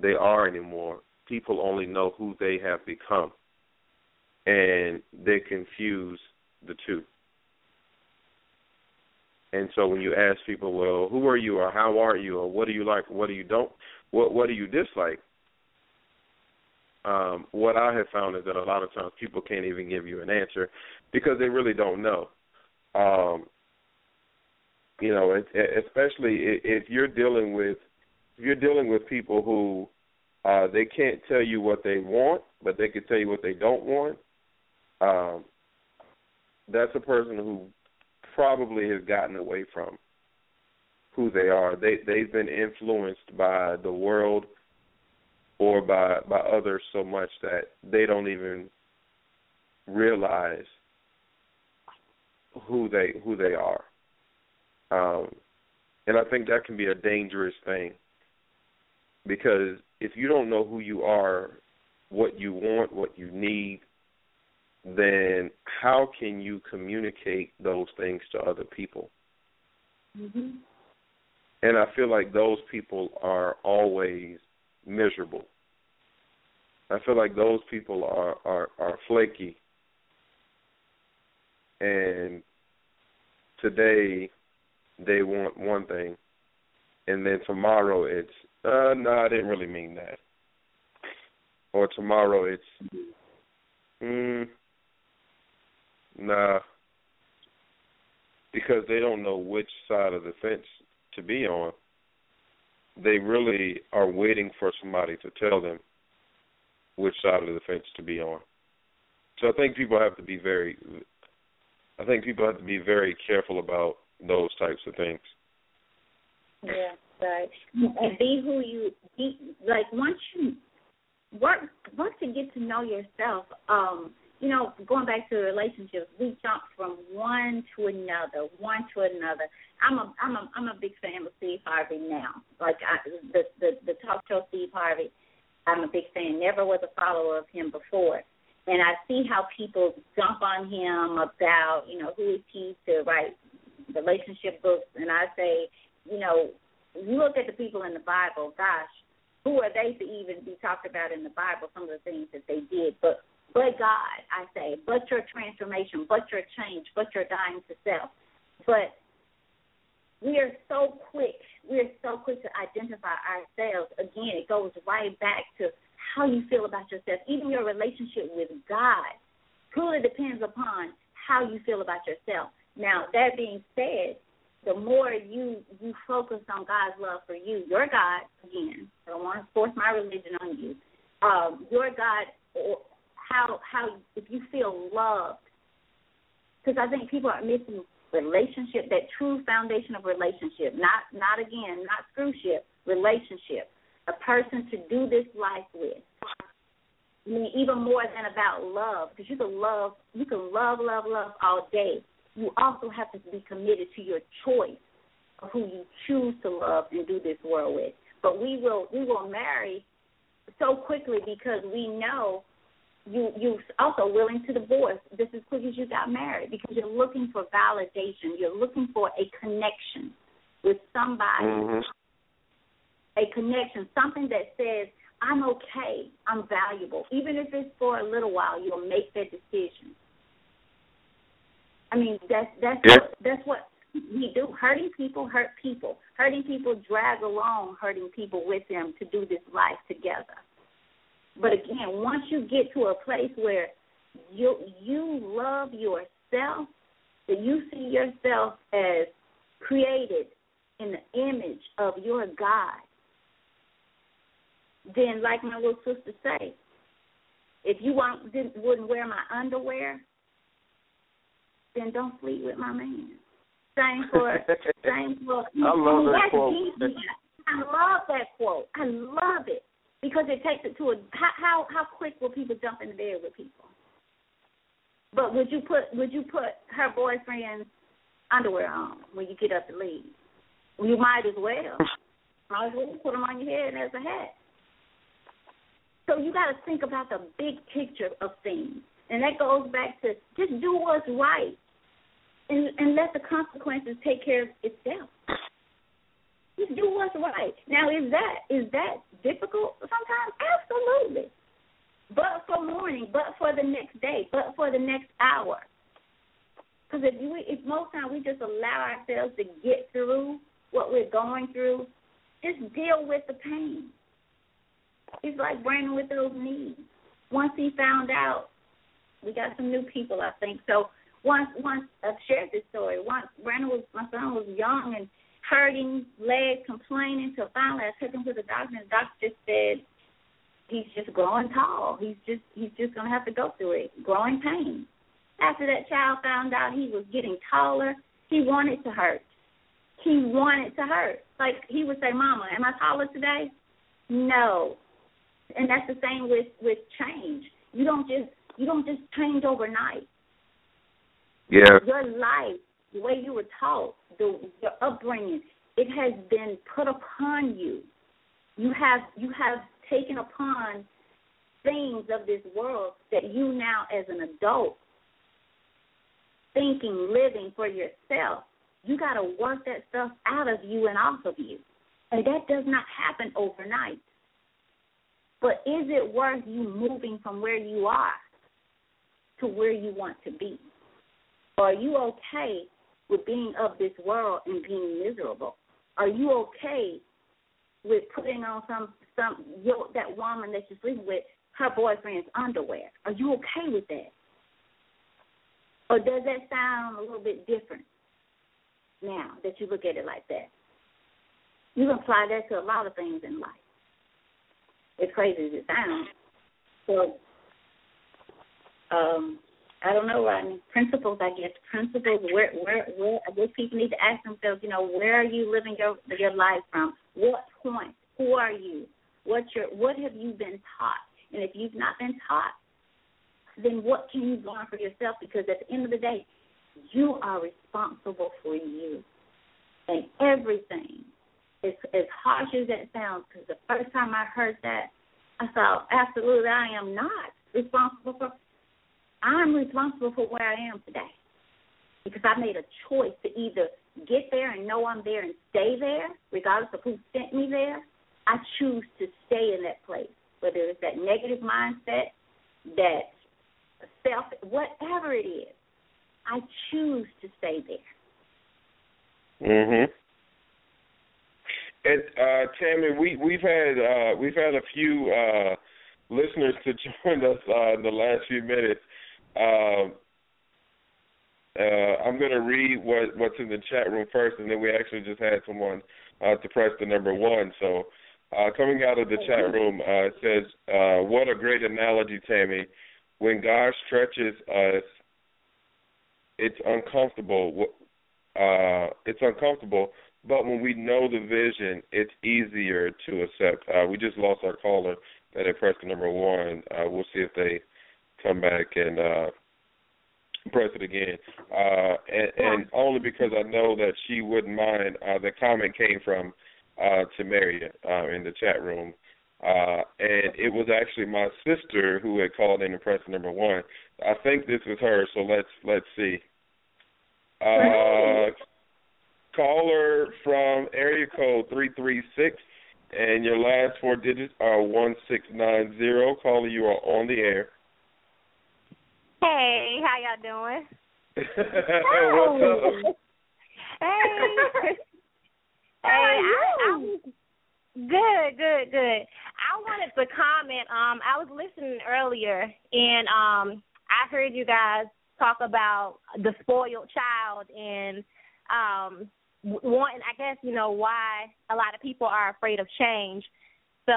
they are anymore. People only know who they have become, and they confuse the two. And so when you ask people, well, who are you, or how are you, or what do you like, what do you don't, what what do you dislike? Um, what I have found is that a lot of times people can't even give you an answer because they really don't know. Um, you know, it, especially if you're dealing with if you're dealing with people who uh, they can't tell you what they want, but they can tell you what they don't want. Um, that's a person who probably has gotten away from who they are. They they've been influenced by the world or by by others so much that they don't even realize who they who they are. Um, and I think that can be a dangerous thing because if you don't know who you are, what you want, what you need, then how can you communicate those things to other people? Mm-hmm. And I feel like those people are always miserable. I feel like those people are are, are flaky. And today they want one thing, and then tomorrow it's uh no, I didn't really mean that. Or tomorrow it's mm nah because they don't know which side of the fence to be on. They really are waiting for somebody to tell them which side of the fence to be on. So I think people have to be very I think people have to be very careful about those types of things. Yeah, right. And be who you be. Like once you work work to get to know yourself. Um, you know, going back to relationships, we jump from one to another, one to another. I'm a I'm a I'm a big fan of Steve Harvey now. Like I, the the the talk show Steve Harvey, I'm a big fan. Never was a follower of him before, and I see how people jump on him about you know who is he to write relationship books, and I say, you know, you look at the people in the Bible. Gosh, who are they to even be talked about in the Bible? Some of the things that they did, but but God, I say, but your transformation, but your change, but your dying to self. But we are so quick, we are so quick to identify ourselves. Again, it goes right back to how you feel about yourself. Even your relationship with God truly depends upon how you feel about yourself. Now, that being said, the more you you focus on God's love for you, your God again. I don't want to force my religion on you. Um, your God, how how if you feel loved, because I think people are missing relationship, that true foundation of relationship. Not not again, not screwship, relationship. A person to do this life with. I mean, even more than about love, because you can love, you can love, love, love all day. You also have to be committed to your choice of who you choose to love and do this world with. But we will, we will marry so quickly because we know you you also willing to divorce just as quick as you got married because you're looking for validation. You're looking for a connection with somebody, mm-hmm. a connection, something that says I'm okay, I'm valuable, even if it's for a little while. You'll make that decision. I mean, that's that's yeah. what, that's what we do. Hurting people hurt people. Hurting people drag along hurting people with them to do this life together. But again, once you get to a place where you you love yourself, that you see yourself as created in the image of your God, then like my little sister say, if you want didn't wouldn't wear my underwear, then don't sleep with my man. Same for same for I love that quote. I love that quote. I love it because it takes it to a how how how quick will people jump in the bed with people? But would you put would you put her boyfriend's underwear on when you get up to leave? You might as well. might as well put them on your head as a hat. So you got to think about the big picture of things, and that goes back to just do what's right, and and let the consequences take care of itself. Just do what's right. Now, is that is that difficult sometimes? Absolutely. But for morning, but for the next day, but for the next hour. Because if we, if most times we just allow ourselves to get through what we're going through, just deal with the pain. It's like Brandon with those knees. Once he found out, we got some new people, I think. So once once I've shared this story. Once Brandon was my son was young and hurting, leg complaining, till finally I took him to the doctor and the doctor just said he's just growing tall. He's just he's just gonna have to go through it. Growing pain. After that child found out he was getting taller, he wanted to hurt. He wanted to hurt. Like he would say, Mama, am I taller today? No. And that's the same with, with change. You don't just you don't just change overnight. Yeah. Your life way you were taught, the your upbringing, it has been put upon you. You have you have taken upon things of this world that you now as an adult thinking, living for yourself, you gotta work that stuff out of you and off of you. And that does not happen overnight. But is it worth you moving from where you are to where you want to be? Or are you okay with being of this world and being miserable? Are you okay with putting on some some your, that woman that you're sleeping with her boyfriend's underwear? Are you okay with that? Or does that sound a little bit different now that you look at it like that? You can apply that to a lot of things in life. As crazy as it sounds. So um I don't know, Rodney. Principles, I guess. Principles. Where, where, where? I guess people need to ask themselves. You know, where are you living your your life from? What point? Who are you? What your What have you been taught? And if you've not been taught, then what can you learn for yourself? Because at the end of the day, you are responsible for you, and everything. As as harsh as that sounds, because the first time I heard that, I thought, absolutely, I am not responsible for I'm responsible for where I am today because I made a choice to either get there and know I'm there and stay there, regardless of who sent me there, I choose to stay in that place. Whether it's that negative mindset, that self, whatever it is, I choose to stay there. Mhm. And uh, Tammy, we we've had uh, we've had a few uh, listeners to join us uh, in the last few minutes. Um, uh, I'm going to read what what's in the chat room first, and then we actually just had someone uh, to press the number one. So, uh, coming out of the chat room, uh, it says, uh, "What a great analogy, Tammy. When God stretches us, it's uncomfortable. Uh, it's uncomfortable, but when we know the vision, it's easier to accept." Uh, we just lost our caller that had pressed the number one. Uh, we'll see if they come back and. Uh, press it again. Uh, and, and only because I know that she wouldn't mind. Uh, the comment came from uh, Tamaria uh, in the chat room. Uh, and it was actually my sister who had called in and pressed number one. I think this is her, so let's let's see. Uh, caller from area code three three six, and your last four digits are one six nine zero. Caller, you are on the air. Hey, how y'all doing? What's up? Hey. hey, I, I was good, good, good. I wanted to comment. Um, I was listening earlier, and um, I heard you guys talk about the spoiled child and um, wanting. I guess you know why a lot of people are afraid of change. So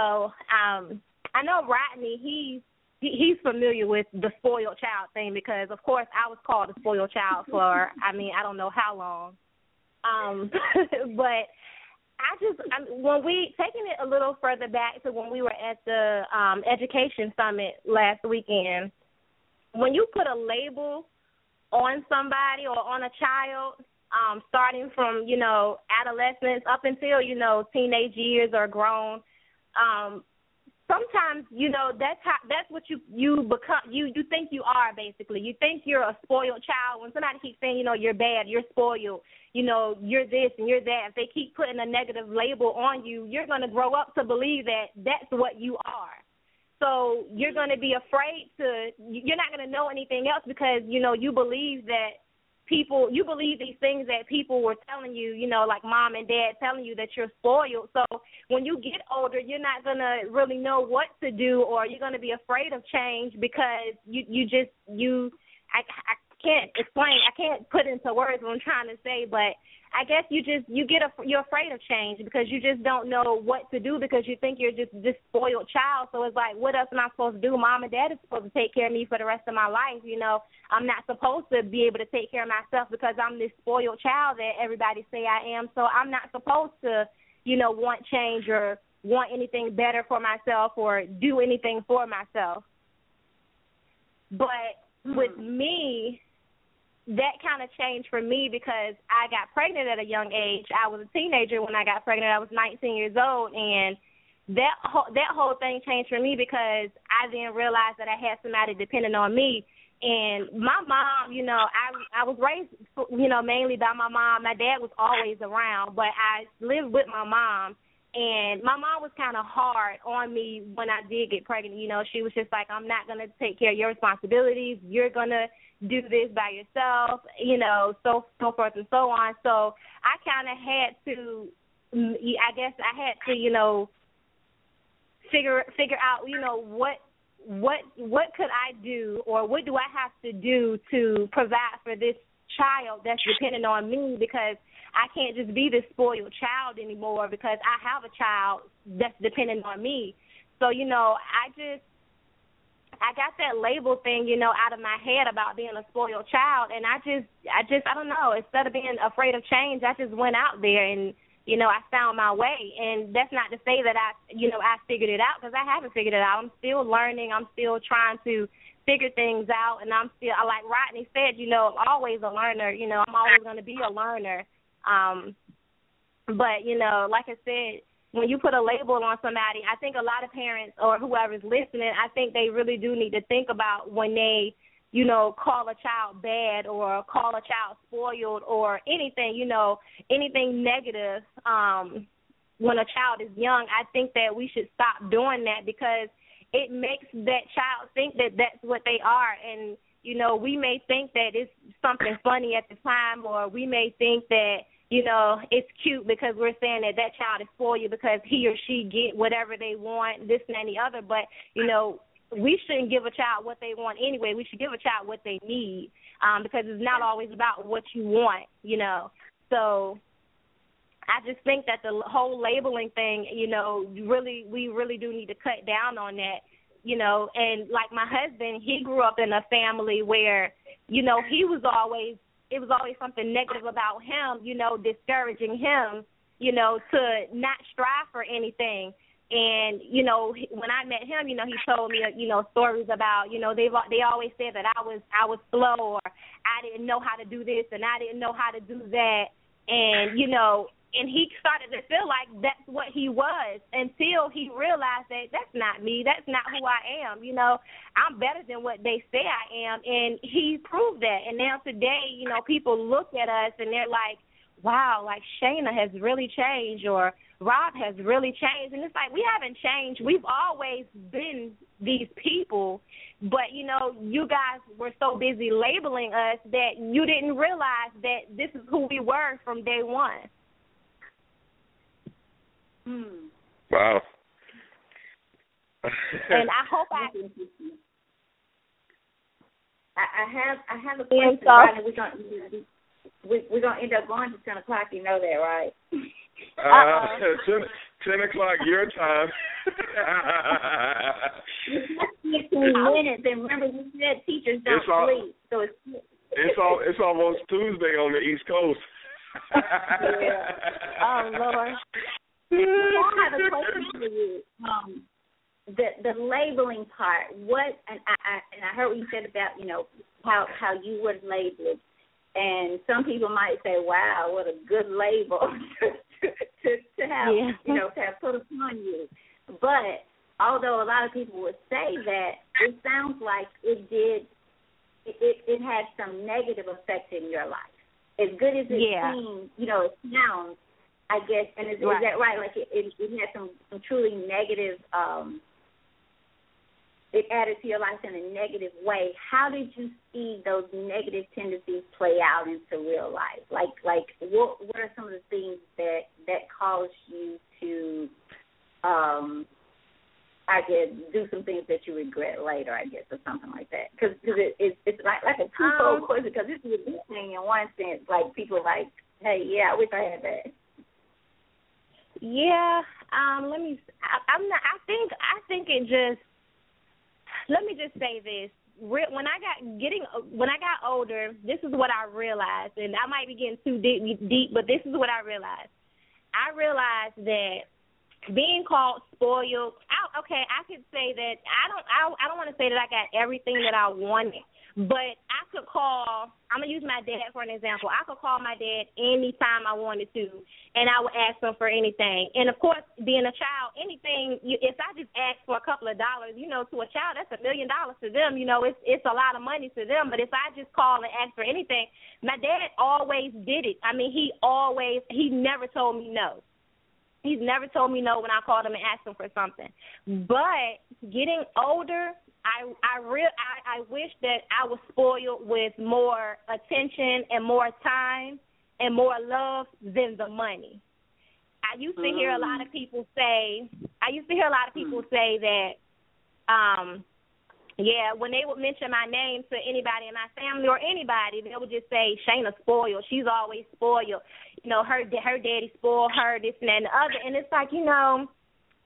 um, I know Rodney. He's he's familiar with the spoiled child thing because of course I was called a spoiled child for I mean I don't know how long. Um but I just I when we taking it a little further back to when we were at the um education summit last weekend when you put a label on somebody or on a child um starting from you know adolescence up until you know teenage years or grown um sometimes you know that's how that's what you you become you you think you are basically. You think you're a spoiled child. When somebody keeps saying you know you're bad you're spoiled you know you're this and you're that if they keep putting a negative label on you you're going to grow up to believe that that's what you are. So you're going to be afraid to you're not going to know anything else because you know you believe that people you believe these things that people were telling you, you know, like mom and dad telling you that you're spoiled. So when you get older, you're not gonna really know what to do, or you're gonna be afraid of change because you you just you I I can't explain I can't put into words what I'm trying to say, but I guess you just you get a you're afraid of change because you just don't know what to do because you think you're just this spoiled child. So it's like, what else am I supposed to do? Mom and dad is supposed to take care of me for the rest of my life. You know, I'm not supposed to be able to take care of myself because I'm this spoiled child that everybody say I am. So I'm not supposed to, you know, want change or want anything better for myself or do anything for myself. But with hmm. me, that kind of changed for me because I got pregnant at a young age. I was a teenager when I got pregnant. I was 19 years old, and that whole that whole thing changed for me because I then realized that I had somebody depending on me. And my mom, you know, I I was raised, you know, mainly by my mom. My dad was always around, but I lived with my mom. And my mom was kind of hard on me when I did get pregnant. You know, she was just like, "I'm not gonna take care of your responsibilities. You're gonna do this by yourself, you know, so so forth and so on. So I kind of had to, mm, I guess I had to, you know, figure figure out, you know, what what what could I do or what do I have to do to provide for this child that's dependent on me because I can't just be this spoiled child anymore because I have a child that's dependent on me. So, you know, I just I got that label thing, you know, out of my head about being a spoiled child, and I just, I just, I don't know. Instead of being afraid of change, I just went out there and, you know, I found my way. And that's not to say that I, you know, I figured it out because I haven't figured it out. I'm still learning. I'm still trying to figure things out, and I'm still, I like Rodney said, you know, I'm always a learner. You know, I'm always to be a learner. Um, but you know, like I said when you put a label on somebody, I think a lot of parents or whoever's listening, I think they really do need to think about when they, you know, call a child bad or call a child spoiled or anything, you know, anything negative um when a child is young. I think that we should stop doing that because it makes that child think that that's what they are and you know, we may think that it's something funny at the time or we may think that you know, it's cute because we're saying that that child is for you because he or she get whatever they want, this and any other. But you know, we shouldn't give a child what they want anyway. We should give a child what they need um, because it's not always about what you want, you know. So I just think that the whole labeling thing, you know, really we really do need to cut down on that, you know. And like my husband, he grew up in a family where, you know, he was always it was always something negative about him, you know, discouraging him, you know, to not strive for anything. And you know, when I met him, you know, he told me, you know, stories about, you know, they they always said that I was I was slow or I didn't know how to do this and I didn't know how to do that. And you know, and he started to feel like that's what he was until he realized that that's not me that's not who i am you know. I'm better than what they say i am and he proved that. And now today you know people look at us and they're like wow like shayna has really changed or rob has really changed. And it's like we haven't changed. We've always been these people. But you know you guys were so busy labeling us that you didn't realize that this is who we were from day one Hmm. Wow. and I hope I. I, have I have a question. so, right, we're gonna we, we're gonna end up going to ten o'clock. You know that, right? Uh, ten, ten o'clock your time. Fifteen minutes, and remember you said teachers don't It's all- sleep, so it's it's all it's almost Tuesday on the East Coast. yeah. Oh Lord. I have a question for you. Um, the the labeling part. What and I, I and I heard what you said about you know how how you would label and some people might say, "Wow, what a good label to to, to have Yeah. you know to have put upon you." But although a lot of people would say that, it sounds like it did. It, it, it had some negative effect in your life. As good as it Yeah. seems, you know, it sounds I guess, and is, Right. is that right? Like it, it, it had some, some truly negative. um It added to your life in a negative way. How did you see those negative tendencies play out into real life? Like, like what what are some of the things that that caused you to, um I guess, do some things that you regret later? I guess, or something like that. Because it, it's it's like like a twofold Um, question. Because this is a good thing in one sense. Like people are like, hey, yeah, I wish I had that. Yeah, um, let me. I, I'm not. I think. I think it just. Let me just say this. When I got getting, when I got older, this is what I realized, and I might be getting too deep, deep, but this is what I realized. I realized that being called spoiled. I, okay, I could say that I don't. I, I don't want to say that I got everything that I wanted, but I could call. I'm gonna use my dad for an example. I could call my dad anytime I wanted to, and I would ask him for anything. And of course, being a child, anything. You, if I just ask for a couple of dollars, you know, to a child, that's a million dollars to them. You know, it's it's a lot of money to them. But if I just call and ask for anything, my dad always did it. I mean, he always. He never told me no. He's never told me no when I called him and asked him for something. But getting older, I I real I, I wish that I was spoiled with more attention and more time and more love than the money. I used to hear a lot of people say I used to hear a lot of people say that um yeah, when they would mention my name to anybody in my family or anybody, they would just say Shayna spoiled. She's always spoiled. You know, her her daddy spoiled her, this and that and the other. And it's like, you know,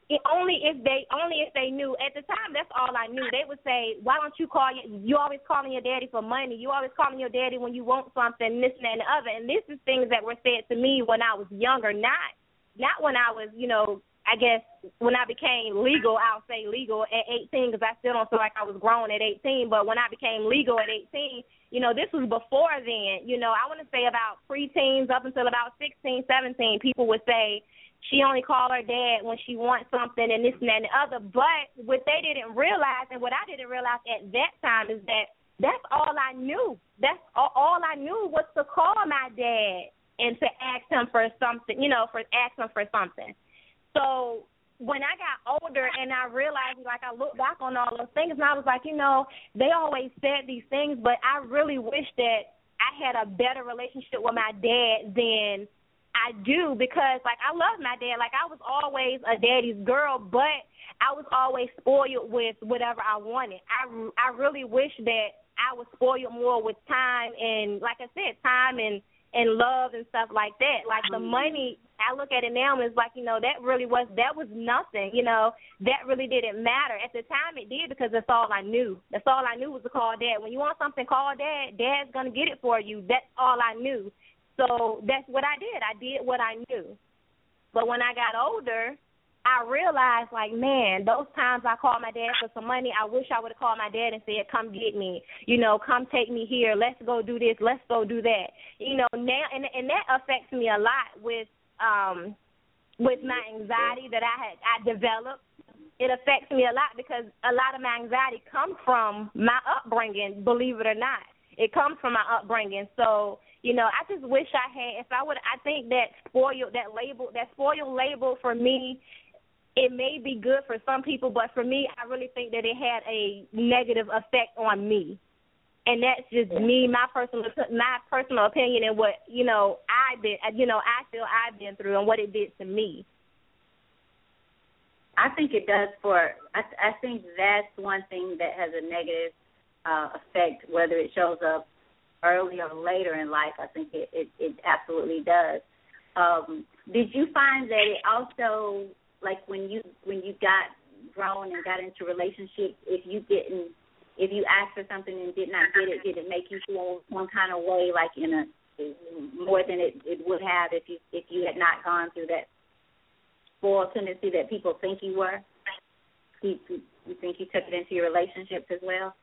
it only if they only if they knew at the time that's all I knew. They would say, Why don't you call you always calling your daddy for money, you always calling your daddy when you want something, this and that and the other and this is things that were said to me when I was younger, not not when I was, you know, I guess when I became legal, I'll say legal at 18 because I still don't feel like I was grown at 18. But when I became legal at 18, you know, this was before then. You know, I want to say about preteens up until about 16, 17, people would say she only called her dad when she wants something and this and that and the other. But what they didn't realize and what I didn't realize at that time is that that's all I knew. That's all, all I knew was to call my dad and to ask him for something, you know, for ask him for something. So when I got older and I realized, like, I look back on all those things and I was like, you know, they always said these things, but I really wish that I had a better relationship with my dad than I do because, like, I love my dad. Like, I was always a daddy's girl, but I was always spoiled with whatever I wanted. I I really wish that I was spoiled more with time and, like I said, time and and love and stuff like that. Like the mm-hmm. money, I look at it now and it's like, you know, that really was that was nothing. You know, that really didn't matter at the time. It did because that's all I knew. That's all I knew was to call dad. When you want something, call dad. Dad's gonna get it for you. That's all I knew. So that's what I did. I did what I knew. But when I got older, I realized like, man, those times I called my dad for some money, I wish I would have called my dad and said, "Come get me," you know, "Come take me here. Let's go do this. Let's go do that." You know, now and and that affects me a lot with um with my anxiety that I had I developed. It affects me a lot because a lot of my anxiety comes from my upbringing. Believe it or not, it comes from my upbringing. So you know, I just wish I had. If I would, I think that spoiled that label, that spoiled label for me it may be good for some people, but for me, I really think that it had a negative effect on me. And that's just me, my personal, my personal opinion, and what you know I've been, you know, I feel I've been through, and what it did to me. I think it does for. I, I think that's one thing that has a negative uh, effect, whether it shows up early or later in life. I think it it, it absolutely does. Um, did you find that it also like when you when you got grown and got into relationships, if you didn't if you asked for something and did not get it, did it make you feel one kind of way, like in a more than it it would have if you if you had not gone through that spoiled tendency that people think you were? You, you think you took it into your relationships as well?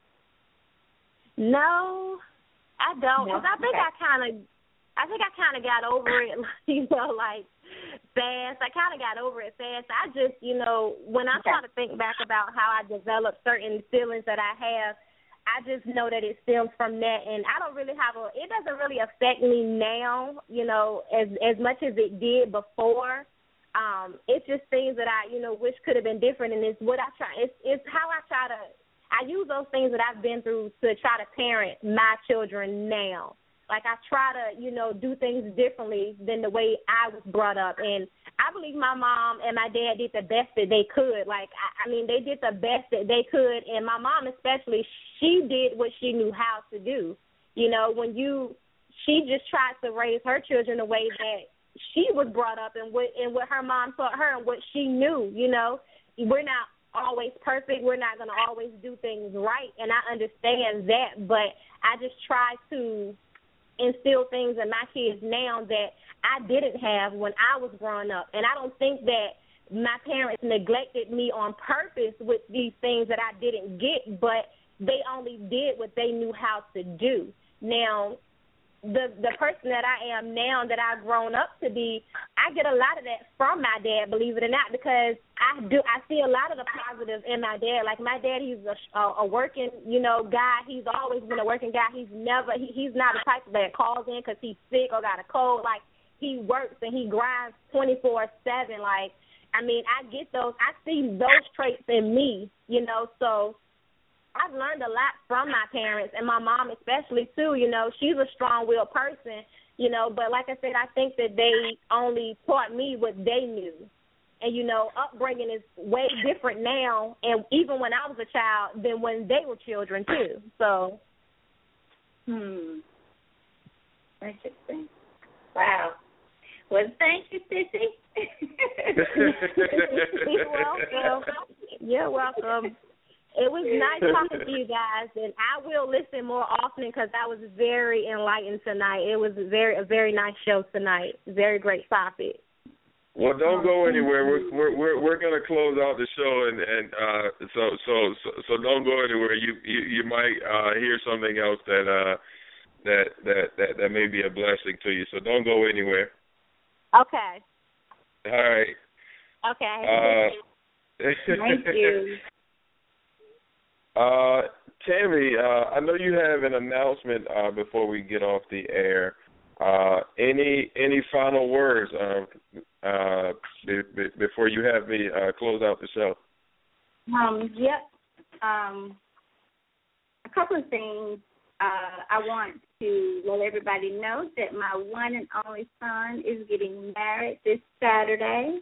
No, I don't. Because no? I think okay. I kind of, I think I kind of got over it. You know, like fast. I kind of got over it fast. I just, you know, when I okay. try to think back about how I developed certain feelings that I have, I just know that it stems from that, and I don't really have a. It doesn't really affect me now, you know, as as much as it did before. Um, it's just things that I, you know, wish could have been different, and it's what I try. It's it's how I try to. I use those things that I've been through to try to parent my children now like I try to, you know, do things differently than the way I was brought up. And I believe my mom and my dad did the best that they could. Like I, I mean, they did the best that they could, and my mom especially, she did what she knew how to do. You know, when you, she just tried to raise her children the way that she was brought up and what and what her mom taught her and what she knew. You know, we're not always perfect. We're not going to always do things right, and I understand that. But I just try to instill things in my kids now that I didn't have when I was growing up. And I don't think that my parents neglected me on purpose with these things that I didn't get, but they only did what they knew how to do. Now, the the person that I am now that I've grown up to be, I get a lot of that from my dad, believe it or not, because I do I see a lot of the positive in my dad. Like my dad, he's a, a, working, you know, guy. He's always been a working guy. He's never he, he's not the type that calls in because he's sick or got a cold. Like he works and he grinds twenty four seven. Like I mean, I get those. I see those traits in me, you know. So I've learned a lot from my parents and my mom especially too. You know, she's a strong-willed person. You know, but like I said, I think that they only taught me what they knew. And you know, upbringing is way different now, and even when I was a child, than when they were children too. So, hmm, interesting. Wow. Well, thank you, Sissy. You're welcome. You're welcome. It was nice talking to you guys, and I will listen more often because I was very enlightened tonight. It was very a very nice show tonight. Very great topic. Well, don't go anywhere. We're we're we're, we're going to close out the show, and and uh, so so so so don't go anywhere. You you you might uh, hear something else that uh that that that that may be a blessing to you. So don't go anywhere. Okay. All right. Okay. Uh, Thank you. Uh, Tammy, uh, I know you have an announcement uh, before we get off the air. Uh, any any final words uh, uh, be, be, before you have me uh, close out the show? Um, yep. Um, a couple of things. Uh, I want to let everybody know that my one and only son is getting married this Saturday.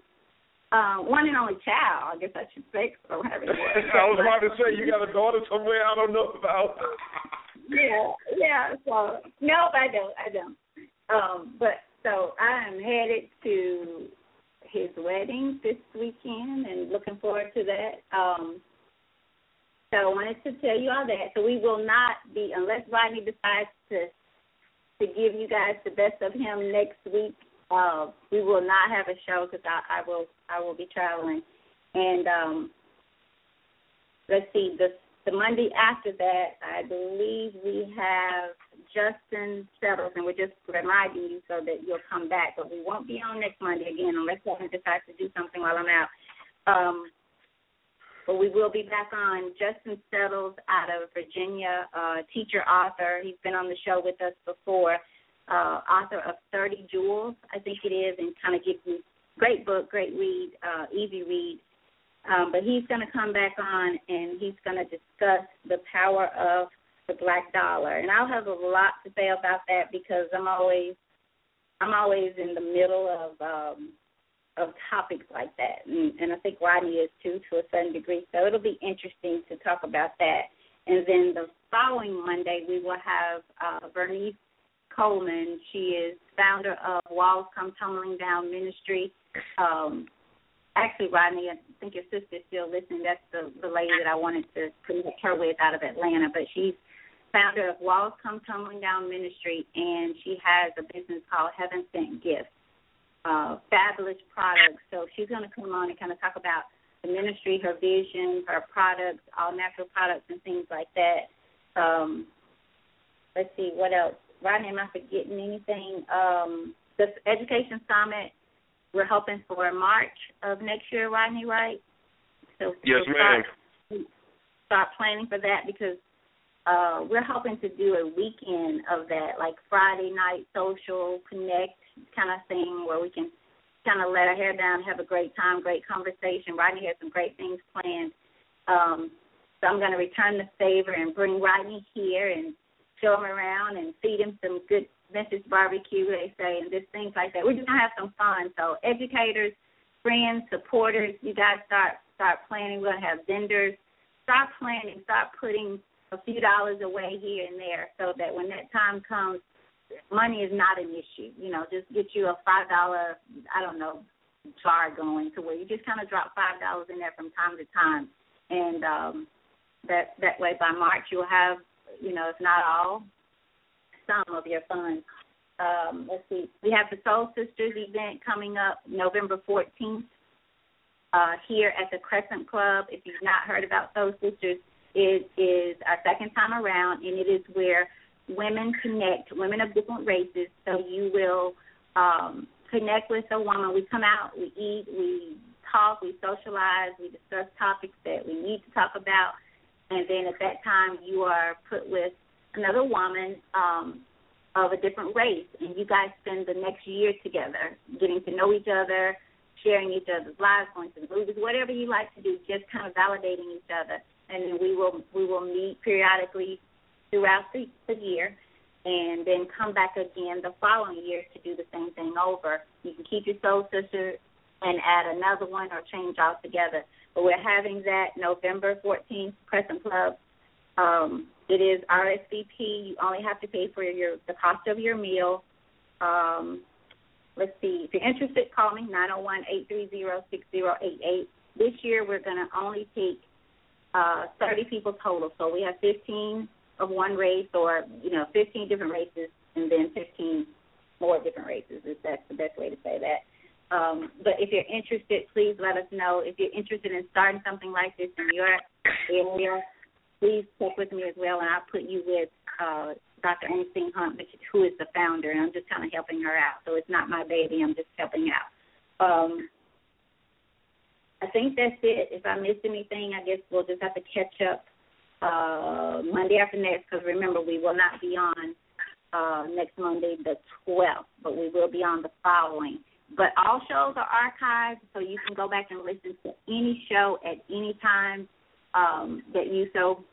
Uh, one and only child, I guess I should say. So I don't have any I was about to say you got a daughter somewhere I don't know about. yeah, yeah. So no, I don't. I don't. Um, but so I am headed to his wedding this weekend and looking forward to that. Um, so I wanted to tell you all that. So we will not be unless Rodney decides to to give you guys the best of him next week. Uh, we will not have a show because I, I will I will be traveling, and um, let's see the the Monday after that I believe we have Justin Settles, and we're just reminding you so that you'll come back. But we won't be on next Monday again unless Rodney decides to do something while I'm out. Um, but we will be back on. Justin Settles out of Virginia, uh, teacher, author. He's been on the show with us before. Uh, author of 30 Jewels, I think it is, and kind of gives you great book, great read, uh, easy read. Um, but he's going to come back on and he's going to discuss the power of the black dollar. And I'll have a lot to say about that because I'm always I'm always in the middle of um, of topics like that, and, and I think Rodney is too to a certain degree. So it'll be interesting to talk about that. And then the following Monday, we will have uh, Bernice Coleman. She is founder of Walls Come Tumbling Down Ministry. Um, actually, Rodney, I think your sister's still listening. That's the, the lady that I wanted to connect her with out of Atlanta, but she's founder of Walls Come Tumbling Down Ministry, and she has a business called Heaven Sent Gifts uh, fabulous products. So she's going to come on and kind of talk about the ministry, her vision, her products, all natural products, and things like that. Um, let's see what else. Rodney, am I forgetting anything? Um, the Education Summit, we're hoping for March of next year, Rodney, right? So yes, we'll ma'am. Start, start planning for that because uh, we're hoping to do a weekend of that, like Friday night social connect kind of thing where we can kind of let our hair down, have a great time, great conversation. Rodney has some great things planned. Um, so I'm going to return the favor and bring Rodney here and show him around and feed him some good Memphis barbecue, they say, and just things like that. We're just to have some fun. So educators, friends, supporters, you guys start start planning. We're to have vendors. Start planning. Start putting a few dollars away here and there so that when that time comes, money is not an issue. You know, just get you a five dollar, I don't know, jar going to where you just kind of drop five dollars in there from time to time, and um, that that way by March you'll have, you know, if not all, some of your funds. Um, let's see, we have the Soul Sisters event coming up November 14th uh, here at the Crescent Club. If you've not heard about Soul Sisters, it is our second time around, and it is where women connect, women of different races. So you will um, connect with a woman. We come out, we eat, we talk, we socialize, we discuss topics that we need to talk about, and then at that time you are put with another woman um, of a different race, and you guys spend the next year together, getting to know each other, sharing each other's lives, going to the movies, whatever you like to do, just kind of validating each other. And then we will we will meet periodically throughout the, the year and then come back again the following year to do the same thing over. You can keep your soul sister and add another one or change altogether. But we're having that November 14th, Crescent Club. Um, it is RSVP. You only have to pay for your the cost of your meal. Um, let's see. If you're interested, call me 901-830-6088. This year we're going to only take uh, 30 people total. So we have 15 of one race or, you know, 15 different races and then 15 more different races, if that's the best way to say that. Um, but if you're interested, please let us know. If you're interested in starting something like this in your area, please check with me as well, and I'll put you with uh, Dr. Ernestine Hunt, which, who is the founder, and I'm just kind of helping her out. So it's not my baby; I'm just helping out. Um, I think that's it. If I missed anything, I guess we'll just have to catch up uh, Monday after next, because remember, we will not be on uh, next Monday, the 12th, but we will be on the following. But all shows are archived, so you can go back and listen to any show at any time um, that you so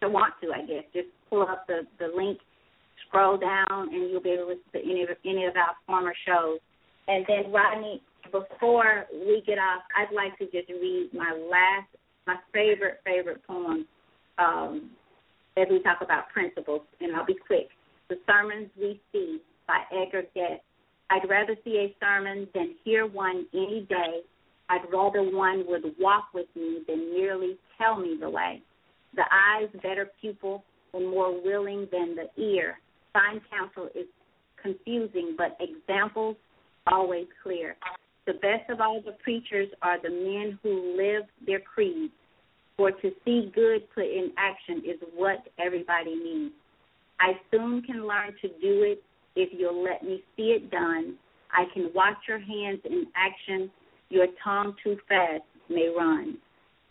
so want to. I guess just pull up the the link, scroll down, and you'll be able to listen to any of any of our former shows. And then Rodney, before we get off, I'd like to just read my last, my favorite favorite poem um, as we talk about principles, and I'll be quick. The Sermons We See by Edgar Guest. I'd rather see a sermon than hear one any day. I'd rather one would walk with me than merely tell me the way. The eye's better pupil and more willing than the ear. Fine counsel is confusing, but examples always clear. The best of all the preachers are the men who live their creed. For to see good put in action is what everybody needs. I soon can learn to do it if you'll let me see it done. I can watch your hands in action. Your tongue too fast may run.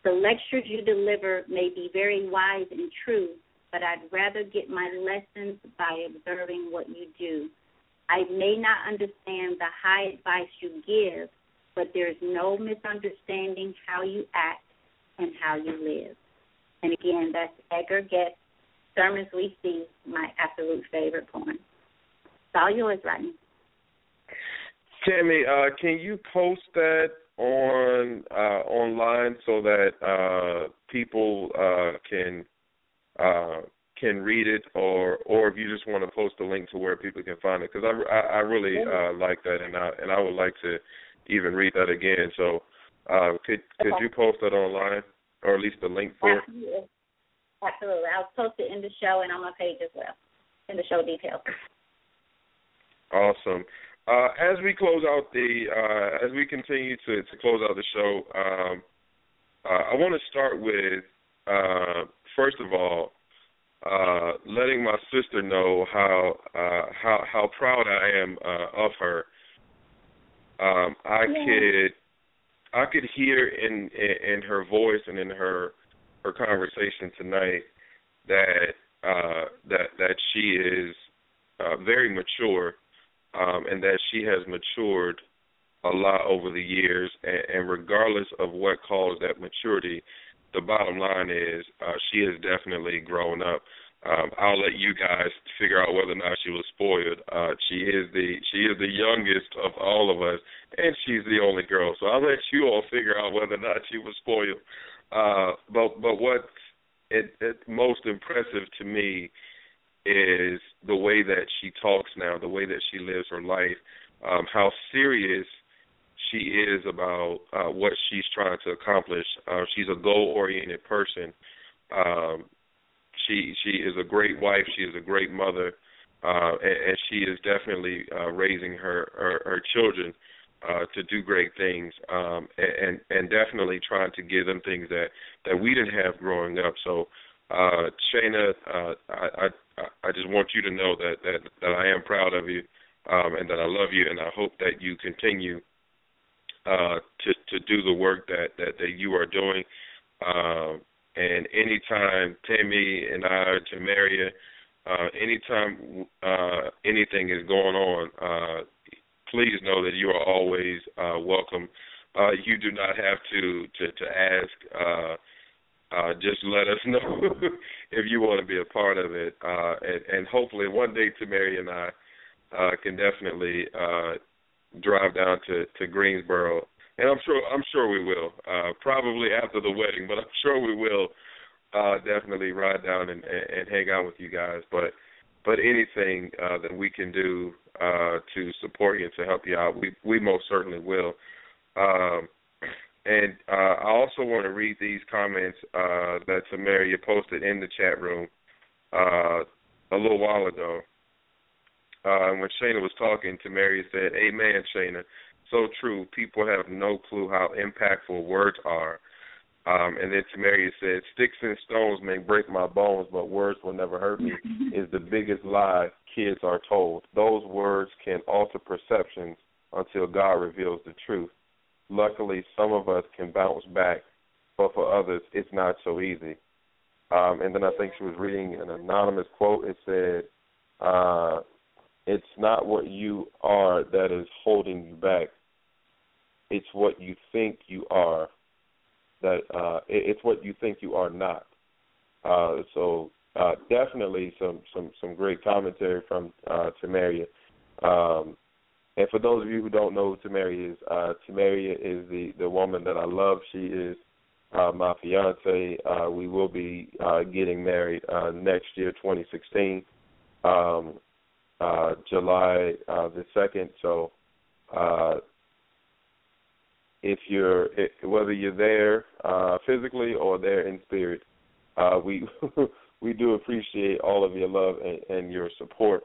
The lectures you deliver may be very wise and true, but I'd rather get my lessons by observing what you do. I may not understand the high advice you give, but there's no misunderstanding how you act and how you live. And again, that's Edgar Guest, Sermons We See, my absolute favorite poem. All yours, Rodney. Tammy, uh, can you post that on uh, online so that uh, people uh, can uh, can read it, or or if you just want to post a link to where people can find it, because I, I, I really uh, like that, and I and I would like to even read that again. So, uh, could could Okay. you post that online, or at least the link for it? Absolutely. Absolutely. I'll post it in the show and on my page as well, in the show details. Awesome. Uh, as we close out the, uh, as we continue to, to close out the show, um, uh, I want to start with, uh, first of all, uh, letting my sister know how uh, how how proud I am uh, of her. Um, I could I could hear in, in in her voice and in her her conversation tonight that uh, that that she is uh, very mature um, and that she has matured a lot over the years. And, and regardless of what caused that maturity, the bottom line is uh, she has definitely grown up. Um, I'll let you guys figure out whether or not she was spoiled. Uh, she is the she is the youngest of all of us, and she's the only girl. So I'll let you all figure out whether or not she was spoiled. Uh, but but what's it, it most impressive to me is the way that she talks now, the way that she lives her life, um, how serious she is about uh, what she's trying to accomplish. Uh, she's a goal-oriented person. Um, she she is a great wife. She is a great mother, uh, and, and she is definitely uh, raising her her, her children uh, to do great things, um, and and definitely trying to give them things that that we didn't have growing up. So, uh, uh, I, I I just want you to know that that that I am proud of you, um, and that I love you, and I hope that you continue uh, to to do the work that that that you are doing. Um, and anytime Tammy and I, Jamaria, uh, anytime uh, anything is going on, uh, please know that you are always uh, welcome. Uh, you do not have to to, to ask. Uh, uh, just let us know if you want to be a part of it, uh, and, and hopefully one day Tamari and I uh, can definitely uh, drive down to, to Greensboro, and I'm sure I'm sure we will. Uh, probably after the wedding, but I'm sure we will uh, definitely ride down and, and, and hang out with you guys. But but anything uh, that we can do uh, to support you and to help you out, we we most certainly will. Um, and uh, I also want to read these comments uh, that Tamaria posted in the chat room uh, a little while ago. Uh, when Shayna was talking, Tamaria said, Amen, Shayna. So true. People have no clue how impactful words are. Um, and then Tamaria said, Sticks and stones may break my bones, but words will never hurt me, is the biggest lie kids are told. Those words can alter perceptions until God reveals the truth. Luckily, some of us can bounce back, but for others, it's not so easy. Um, and then I think she was reading an anonymous quote. It said, uh, "It's not what you are that is holding you back. It's what you think you are that uh, it's what you think you are not." Uh, so uh, definitely some some some great commentary from uh, Tamaria. Um, and for those of you who don't know who Tamaria is, uh, Tamaria is the the woman that I love. She is uh, my fiance. Uh, we will be uh, getting married uh, next year, 2016, um, uh, July uh, the second. So, uh, if you're whether you're there uh, physically or there in spirit, uh, we we do appreciate all of your love and, and your support.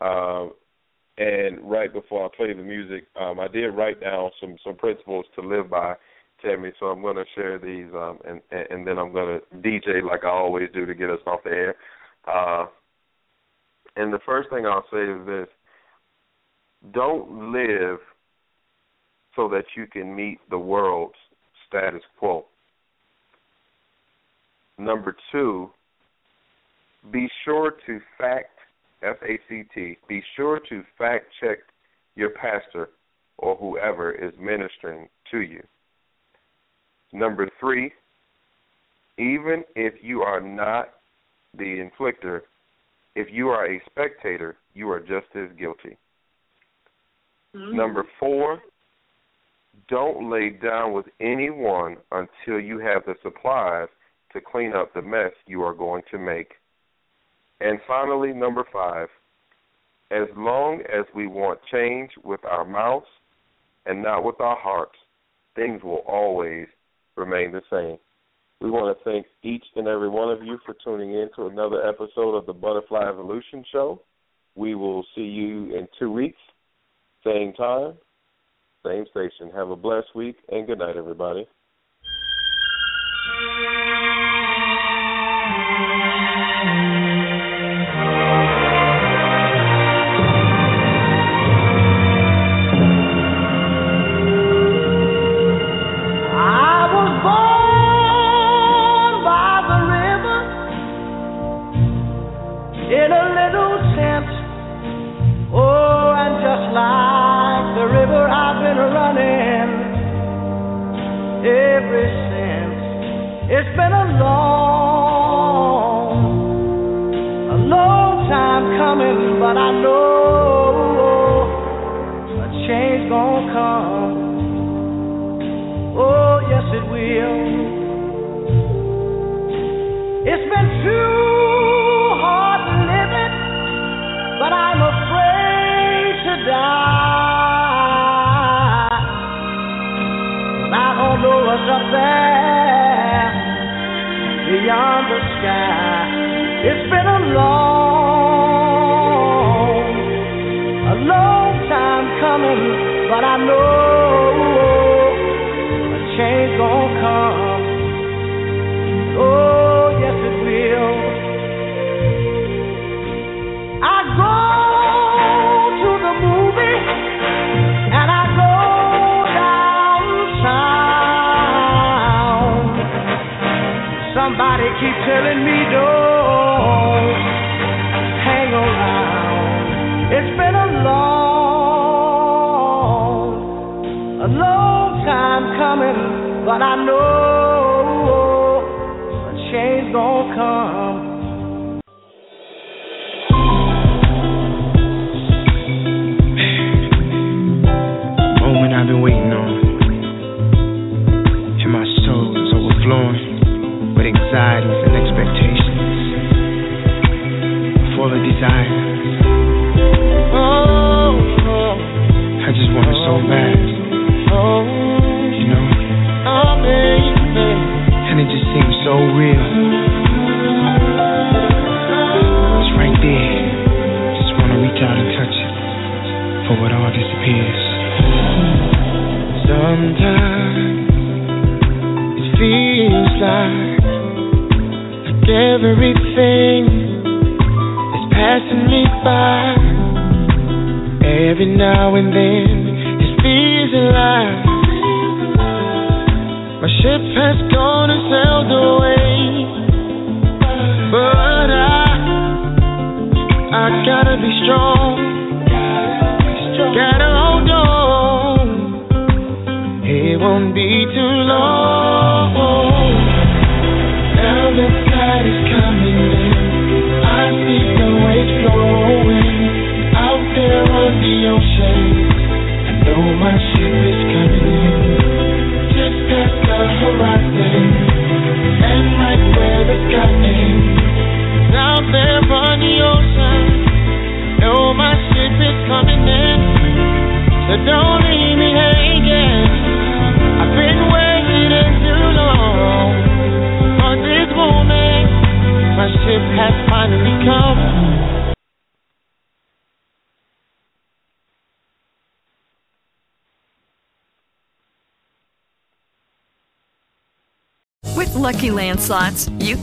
Um, and right before I play the music, um, I did write down some some principles to live by, Tammy. So I'm going to share these, um, and and then I'm going to DJ like I always do to get us off the air. Uh, and the first thing I'll say is this: Don't live so that you can meet the world's status quo. Number two, be sure to fact F A C T. Be sure to fact check your pastor or whoever is ministering to you. Number three, even if you are not the inflictor, if you are a spectator, you are just as guilty. Mm-hmm. Number four, don't lay down with anyone until you have the supplies to clean up the mess you are going to make. And finally, number five, as long as we want change with our mouths and not with our hearts, things will always remain the same. We want to thank each and every one of you for tuning in to another episode of the Butterfly Evolution Show. We will see you in two weeks, same time, same station. Have a blessed week and good night, everybody.